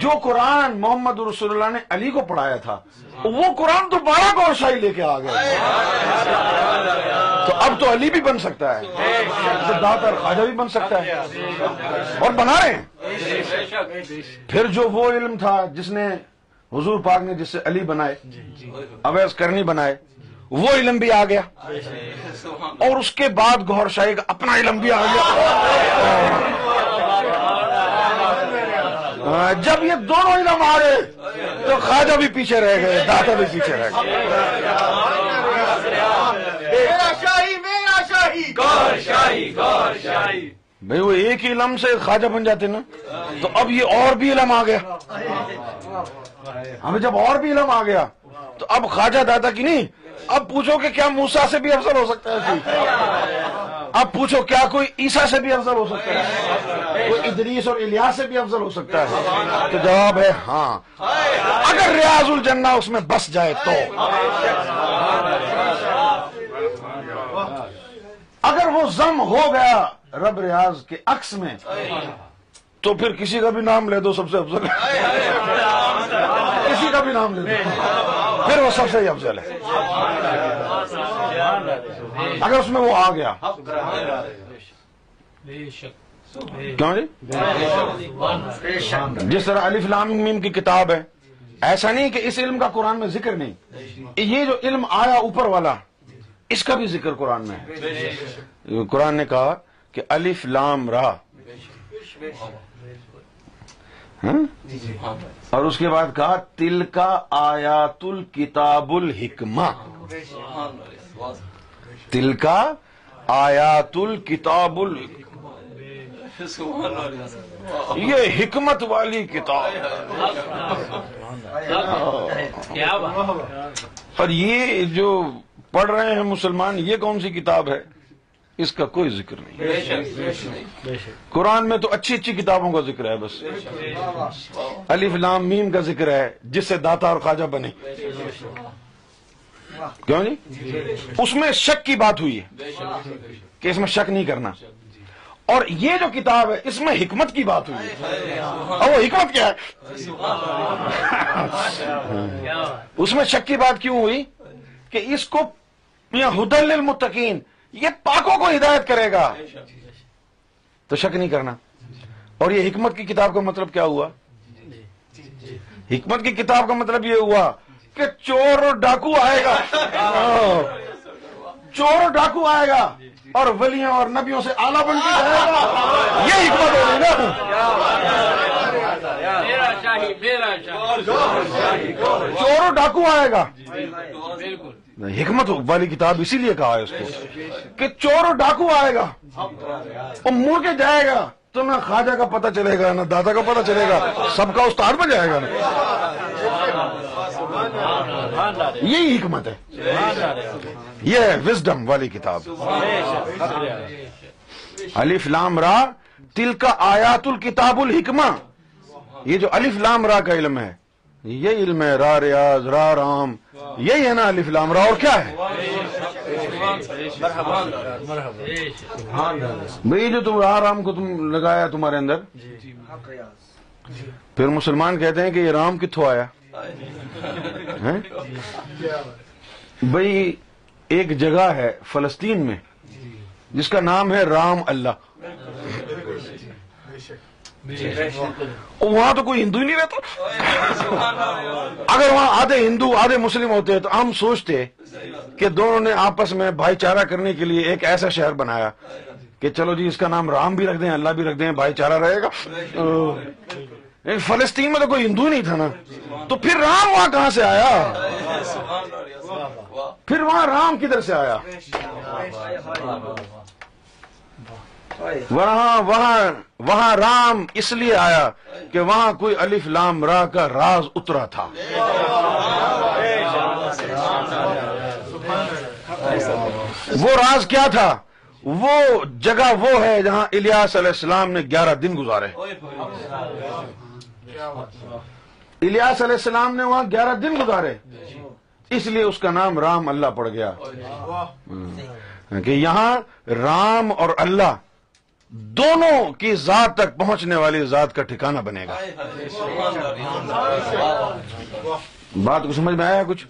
Speaker 2: جو قرآن محمد رسول اللہ نے علی کو پڑھایا تھا وہ قرآن تو بارہ گور شاہی لے کے آ گئے تو اب تو علی بھی بن سکتا ہے خواجہ بھی بن سکتا ہے اور بنائے پھر جو وہ علم تھا جس نے حضور پاک نے جس سے علی بنائے اویس کرنی بنائے وہ علم بھی آ گیا اور اس کے بعد گور شاہی کا اپنا علم بھی آ گیا جب یہ دونوں ہی نہ مارے تو خواجہ بھی پیچھے رہ گئے داتا بھی پیچھے رہ گئے بھائی وہ ایک ہی علم سے خواجہ بن جاتے نا تو اب یہ اور بھی علم آ گیا ہمیں جب اور بھی علم آ گیا تو اب خواجہ دادا کی نہیں اب پوچھو کہ کیا موسا سے بھی افضل ہو سکتا ہے اب پوچھو کیا کوئی عیسیٰ سے بھی افضل ہو سکتا ہے کوئی ادریس اور الیاس سے بھی افضل ہو سکتا ہے تو جواب ہے ہاں اگر ریاض الجنہ اس میں بس جائے تو اگر وہ زم ہو گیا رب ریاض کے عکس میں تو پھر کسی کا بھی نام لے دو سب سے افضل کسی کا بھی نام لے دو پھر وہ سب سے ہی افضل ہے اگر اس میں وہ آ گیا جی؟ جس طرح علی فلام کی کتاب ہے ایسا نہیں کہ اس علم کا قرآن میں ذکر نہیں یہ جو علم آیا اوپر والا اس کا بھی ذکر قرآن میں ہے قرآن نے کہا کہ علی فلام را ہاں؟ جی، جی، ہاں، اور اس کے بعد کہا تل کا آیات الکتاب الحکمہ تل کا آیات الکتاب یہ حکمت والی کتاب اور یہ جو پڑھ رہے ہیں مسلمان یہ کون سی کتاب ہے اس کا کوئی ذکر نہیں قرآن میں تو اچھی اچھی کتابوں کا ذکر ہے بس علی فلام میم کا ذکر ہے جس سے داتا اور خواجہ بنے کیوں جی, جی، اس میں شک کی بات ہوئی ہے کہ اس میں شک نہیں کرنا اور یہ جو کتاب ہے اس میں حکمت کی بات ہوئی اور وہ حکمت کیا ہے اس میں شک کی بات کیوں ہوئی کہ اس کو میاں ہدل متقین یہ پاکوں کو ہدایت کرے گا تو شک نہیں کرنا اور یہ حکمت کی کتاب کا مطلب کیا ہوا جی، جی، جی۔ حکمت کی کتاب کا مطلب یہ ہوا کہ چور اور ڈاکو آئے گا ہاں۔ چور اور ڈاکو آئے گا اور ولیوں اور نبیوں سے آلہ بن کے جائے گا یہ حکمت ہو جائے گا چور اور ڈاکو آئے گا بالکل حکمت والی کتاب اسی لیے کہا ہے اس کو کہ چور و ڈاکو آئے گا اور مڑ کے جائے گا تو نہ خواجہ کا پتہ چلے گا نہ دادا کا پتہ چلے گا سب کا استاد بن جائے گا نا یہی حکمت ہے یہ ہے وزڈم والی کتاب الف لام را تل کا آیات الکتاب الحکمہ یہ جو الف لام را کا علم ہے یہ علم ہے را ریاض را رام یہی ہے نا علی فلام را اور کیا ہے بھئی جو تم را رام کو تم لگایا تمہارے اندر پھر مسلمان کہتے ہیں کہ یہ رام کتوں آیا بھئی ایک جگہ ہے فلسطین میں جس کا نام ہے رام اللہ وہاں تو کوئی ہندو ہی نہیں رہتا اگر وہاں آدھے ہندو آدھے مسلم ہوتے تو ہم سوچتے کہ دونوں نے آپس میں بھائی چارہ کرنے کے لیے ایک ایسا شہر بنایا کہ چلو جی اس کا نام رام بھی رکھ دیں اللہ بھی رکھ دیں بھائی چارہ رہے گا یعنی فلسطین میں تو کوئی ہندو ہی نہیں تھا نا تو پھر رام وہاں کہاں سے آیا پھر وہاں رام کدھر سے آیا وہاں وہاں وہاں رام اس لیے آیا کہ وہاں کوئی الف لام را کا راز اترا تھا وہ راز کیا تھا وہ جگہ وہ ہے جہاں الیاس علیہ السلام نے گیارہ دن گزارے الیاس علیہ السلام نے وہاں گیارہ دن گزارے اس لیے اس کا نام رام اللہ پڑ گیا کہ یہاں رام اور اللہ دونوں کی ذات تک پہنچنے والی ذات کا ٹھکانہ بنے گا بات کو سمجھ میں آیا کچھ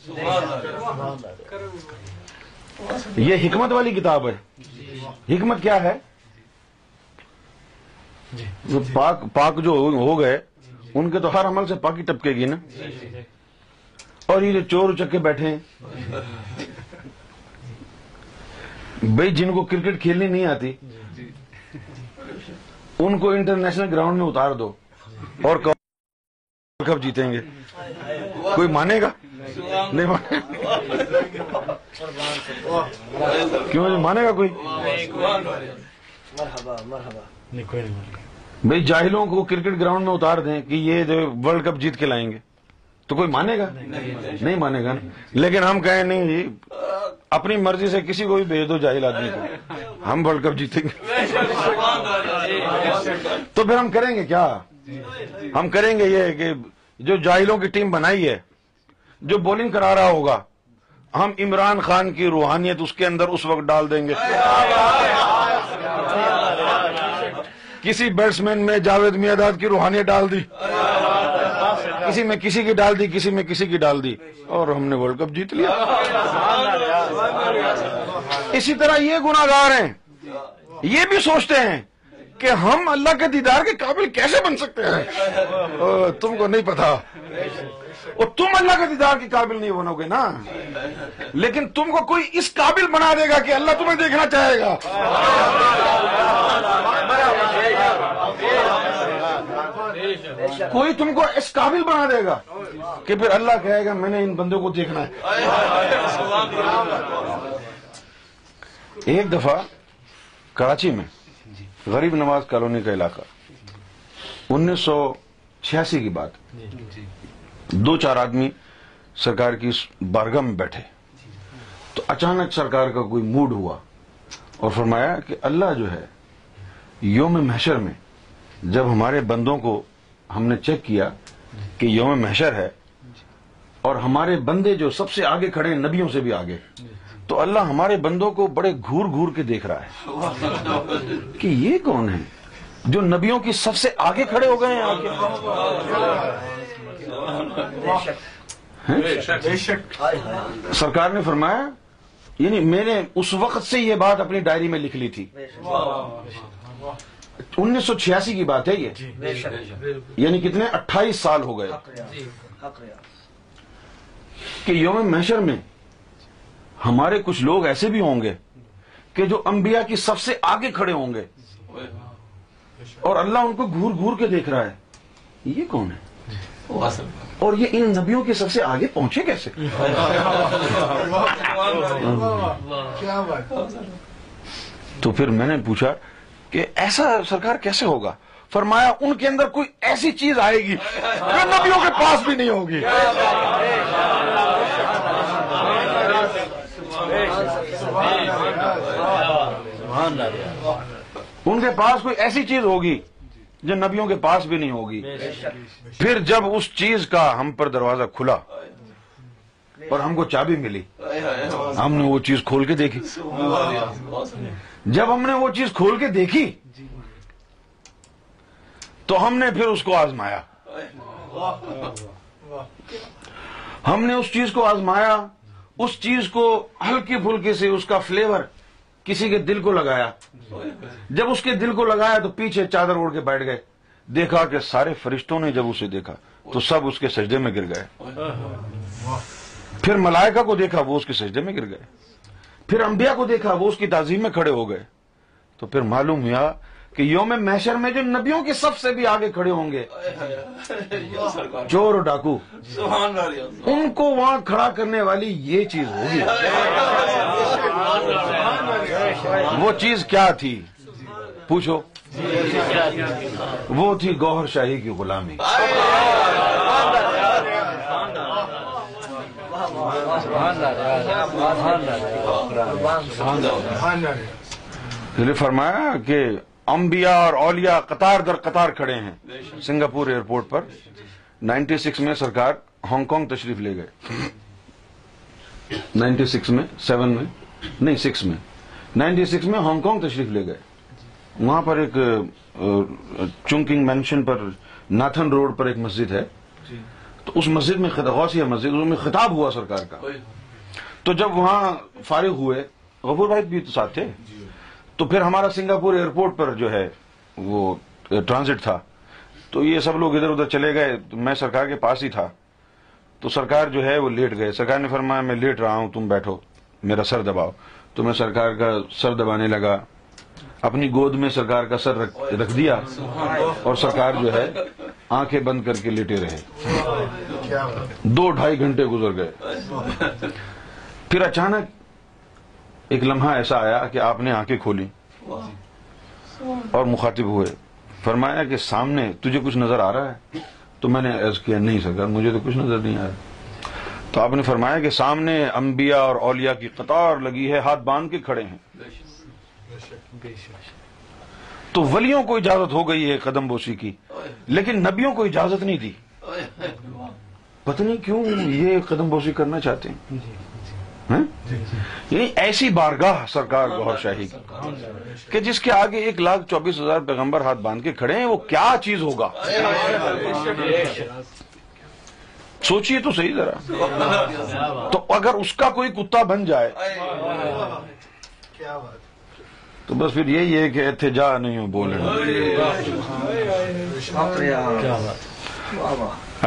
Speaker 2: یہ حکمت والی کتاب ہے حکمت کیا ہے پاک پاک جو ہو گئے ان کے تو ہر عمل سے پاکی ٹپکے گی نا اور یہ جو چور چکے بیٹھے ہیں بھائی جن کو کرکٹ کھیلنی نہیں آتی ان کو انٹرنیشنل گراؤنڈ میں اتار دو اور کب جیتیں گے کوئی مانے گا نہیں مانے کیوں مانے گا کوئی بھائی جاہلوں کو کرکٹ گراؤنڈ میں اتار دیں کہ یہ جو ورلڈ کپ جیت کے لائیں گے تو کوئی مانے گا نہیں مانے گا لیکن ہم کہیں نہیں جی اپنی مرضی سے کسی کو بھی بھیج دو جاہل آدمی کو ہم ورلڈ کپ جیتیں گے تو پھر ہم کریں گے کیا جی، جی، جی۔ ہم کریں گے یہ کہ جو جاہلوں کی ٹیم بنائی ہے جو بولنگ کرا رہا ہوگا ہم عمران خان کی روحانیت اس کے اندر اس وقت ڈال دیں گے کسی بیٹس مین جاوید میاداد کی روحانیت ڈال دی کسی میں کسی کی ڈال دی کسی میں کسی کی ڈال دی اور ہم نے ورلڈ کپ جیت لیا اسی طرح یہ گناہ گار ہیں یہ بھی سوچتے ہیں کہ ہم اللہ کے دیدار کے قابل کیسے بن سکتے ہیں تم کو نہیں پتا اور تم اللہ کے دیدار کے قابل نہیں بنو گے نا لیکن تم کو کوئی اس قابل بنا دے گا کہ اللہ تمہیں دیکھنا چاہے گا کوئی تم کو اس قابل بنا دے گا کہ پھر اللہ کہے گا میں نے ان بندوں کو دیکھنا ہے ایک دفعہ کراچی میں غریب نواز کالونی کا علاقہ انیس سو چھیاسی کی بات جی۔ جی۔ دو چار آدمی سرکار کی بارگاہ میں بیٹھے تو اچانک سرکار کا کوئی موڈ ہوا اور فرمایا کہ اللہ جو ہے یوم محشر میں جب ہمارے بندوں کو ہم نے چیک کیا کہ یوم محشر ہے اور ہمارے بندے جو سب سے آگے کھڑے ہیں نبیوں سے بھی آگے تو اللہ ہمارے بندوں کو بڑے گھور گھور کے دیکھ رہا ہے کہ یہ کون ہے جو نبیوں کی سب سے آگے کھڑے ہو گئے ہیں آگے سرکار نے فرمایا یعنی میں نے اس وقت سے یہ بات اپنی ڈائری میں لکھ لی تھی انیس سو چھیاسی کی بات ہے یہ یعنی کتنے اٹھائیس سال ہو گئے کہ یوم محشر میں ہمارے کچھ لوگ ایسے بھی ہوں گے کہ جو انبیاء کی سب سے آگے کھڑے ہوں گے اور اللہ ان کو گھور گھور کے دیکھ رہا ہے یہ کون ہے اور یہ ان نبیوں کے سب سے آگے پہنچے کیسے تو پھر میں نے پوچھا کہ ایسا سرکار کیسے ہوگا فرمایا ان کے اندر کوئی ایسی چیز آئے گی نبیوں کے پاس بھی نہیں ہوگی ان کے پاس کوئی ایسی چیز ہوگی جو نبیوں کے پاس بھی نہیں ہوگی پھر جب اس چیز کا ہم پر دروازہ کھلا اور ہم کو چابی ملی ہم نے وہ چیز کھول کے دیکھی جب ہم نے وہ چیز کھول کے دیکھی تو ہم نے پھر اس کو آزمایا ہم نے اس چیز کو آزمایا اس چیز کو ہلکے پھلکی سے اس کا فلیور کسی کے دل کو لگایا جب اس کے دل کو لگایا تو پیچھے چادر اوڑ کے بیٹھ گئے دیکھا کہ سارے فرشتوں نے جب اسے دیکھا تو سب اس کے سجدے میں گر گئے پھر ملائکہ کو دیکھا وہ اس کے سجدے میں گر گئے پھر انبیاء کو دیکھا وہ اس کی تعظیم میں کھڑے ہو گئے تو پھر معلوم ہوا کہ یوم محشر میں جو نبیوں کے سب سے بھی آگے کھڑے ہوں گے چور ڈاکو ان کو وہاں کھڑا کرنے والی یہ چیز ہوگی وہ چیز کیا تھی پوچھو وہ تھی گوہر شاہی کی غلامی فرمایا کہ انبیاء اور اولیاء قطار در قطار کھڑے ہیں سنگاپور ایئرپورٹ پر نائنٹی سکس میں سرکار ہانگ کانگ تشریف لے گئے نائنٹی سکس میں سیون میں نہیں سکس میں نائنٹی سکس میں ہانگ کانگ تشریف لے گئے وہاں پر ایک چونکنگ مینشن پر ناتھن روڈ پر ایک مسجد ہے جی۔ تو اس مسجد میں مسجد اس میں خطاب ہوا سرکار کا تو جب وہاں فارغ ہوئے غبور بھائی بھی تو ساتھ تھے جی۔ تو پھر ہمارا سنگاپور ایئرپورٹ پر جو ہے وہ ٹرانزٹ تھا تو یہ سب لوگ ادھر ادھر چلے گئے میں سرکار کے پاس ہی تھا تو سرکار جو ہے وہ لیٹ گئے سرکار نے فرمایا میں لیٹ رہا ہوں تم بیٹھو میرا سر دباؤ تو میں سرکار کا سر دبانے لگا اپنی گود میں سرکار کا سر رکھ دیا اور سرکار جو ہے آنکھیں بند کر کے لیٹے رہے دو ڈھائی گھنٹے گزر گئے پھر اچانک ایک لمحہ ایسا آیا کہ آپ نے آنکھیں کھولی اور مخاطب ہوئے فرمایا کہ سامنے تجھے کچھ نظر آ رہا ہے تو میں نے کیا نہیں سکا مجھے تو کچھ نظر نہیں آ رہا تو آپ نے فرمایا کہ سامنے انبیاء اور اولیاء کی قطار لگی ہے ہاتھ باندھ کے کھڑے ہیں تو ولیوں کو اجازت ہو گئی ہے قدم بوسی کی لیکن نبیوں کو اجازت نہیں دی پتہ نہیں کیوں یہ قدم بوسی کرنا چاہتے ہیں ہاں؟ جی، جی۔ یعنی ایسی بارگاہ سرکار گوھر شاہی ہاں جی۔ کہ جس کے آگے ایک لاکھ چوبیس ہزار پیغمبر ہاتھ باندھ کے کھڑے ہیں وہ کیا چیز ہوگا سوچئے تو صحیح ذرا تو اگر اس کا کوئی کتا بن جائے تو بس پھر یہی ہے کہ احتجا جا نہیں ہو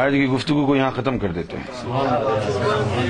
Speaker 2: آج کی گفتگو کو یہاں ختم کر دیتے ہیں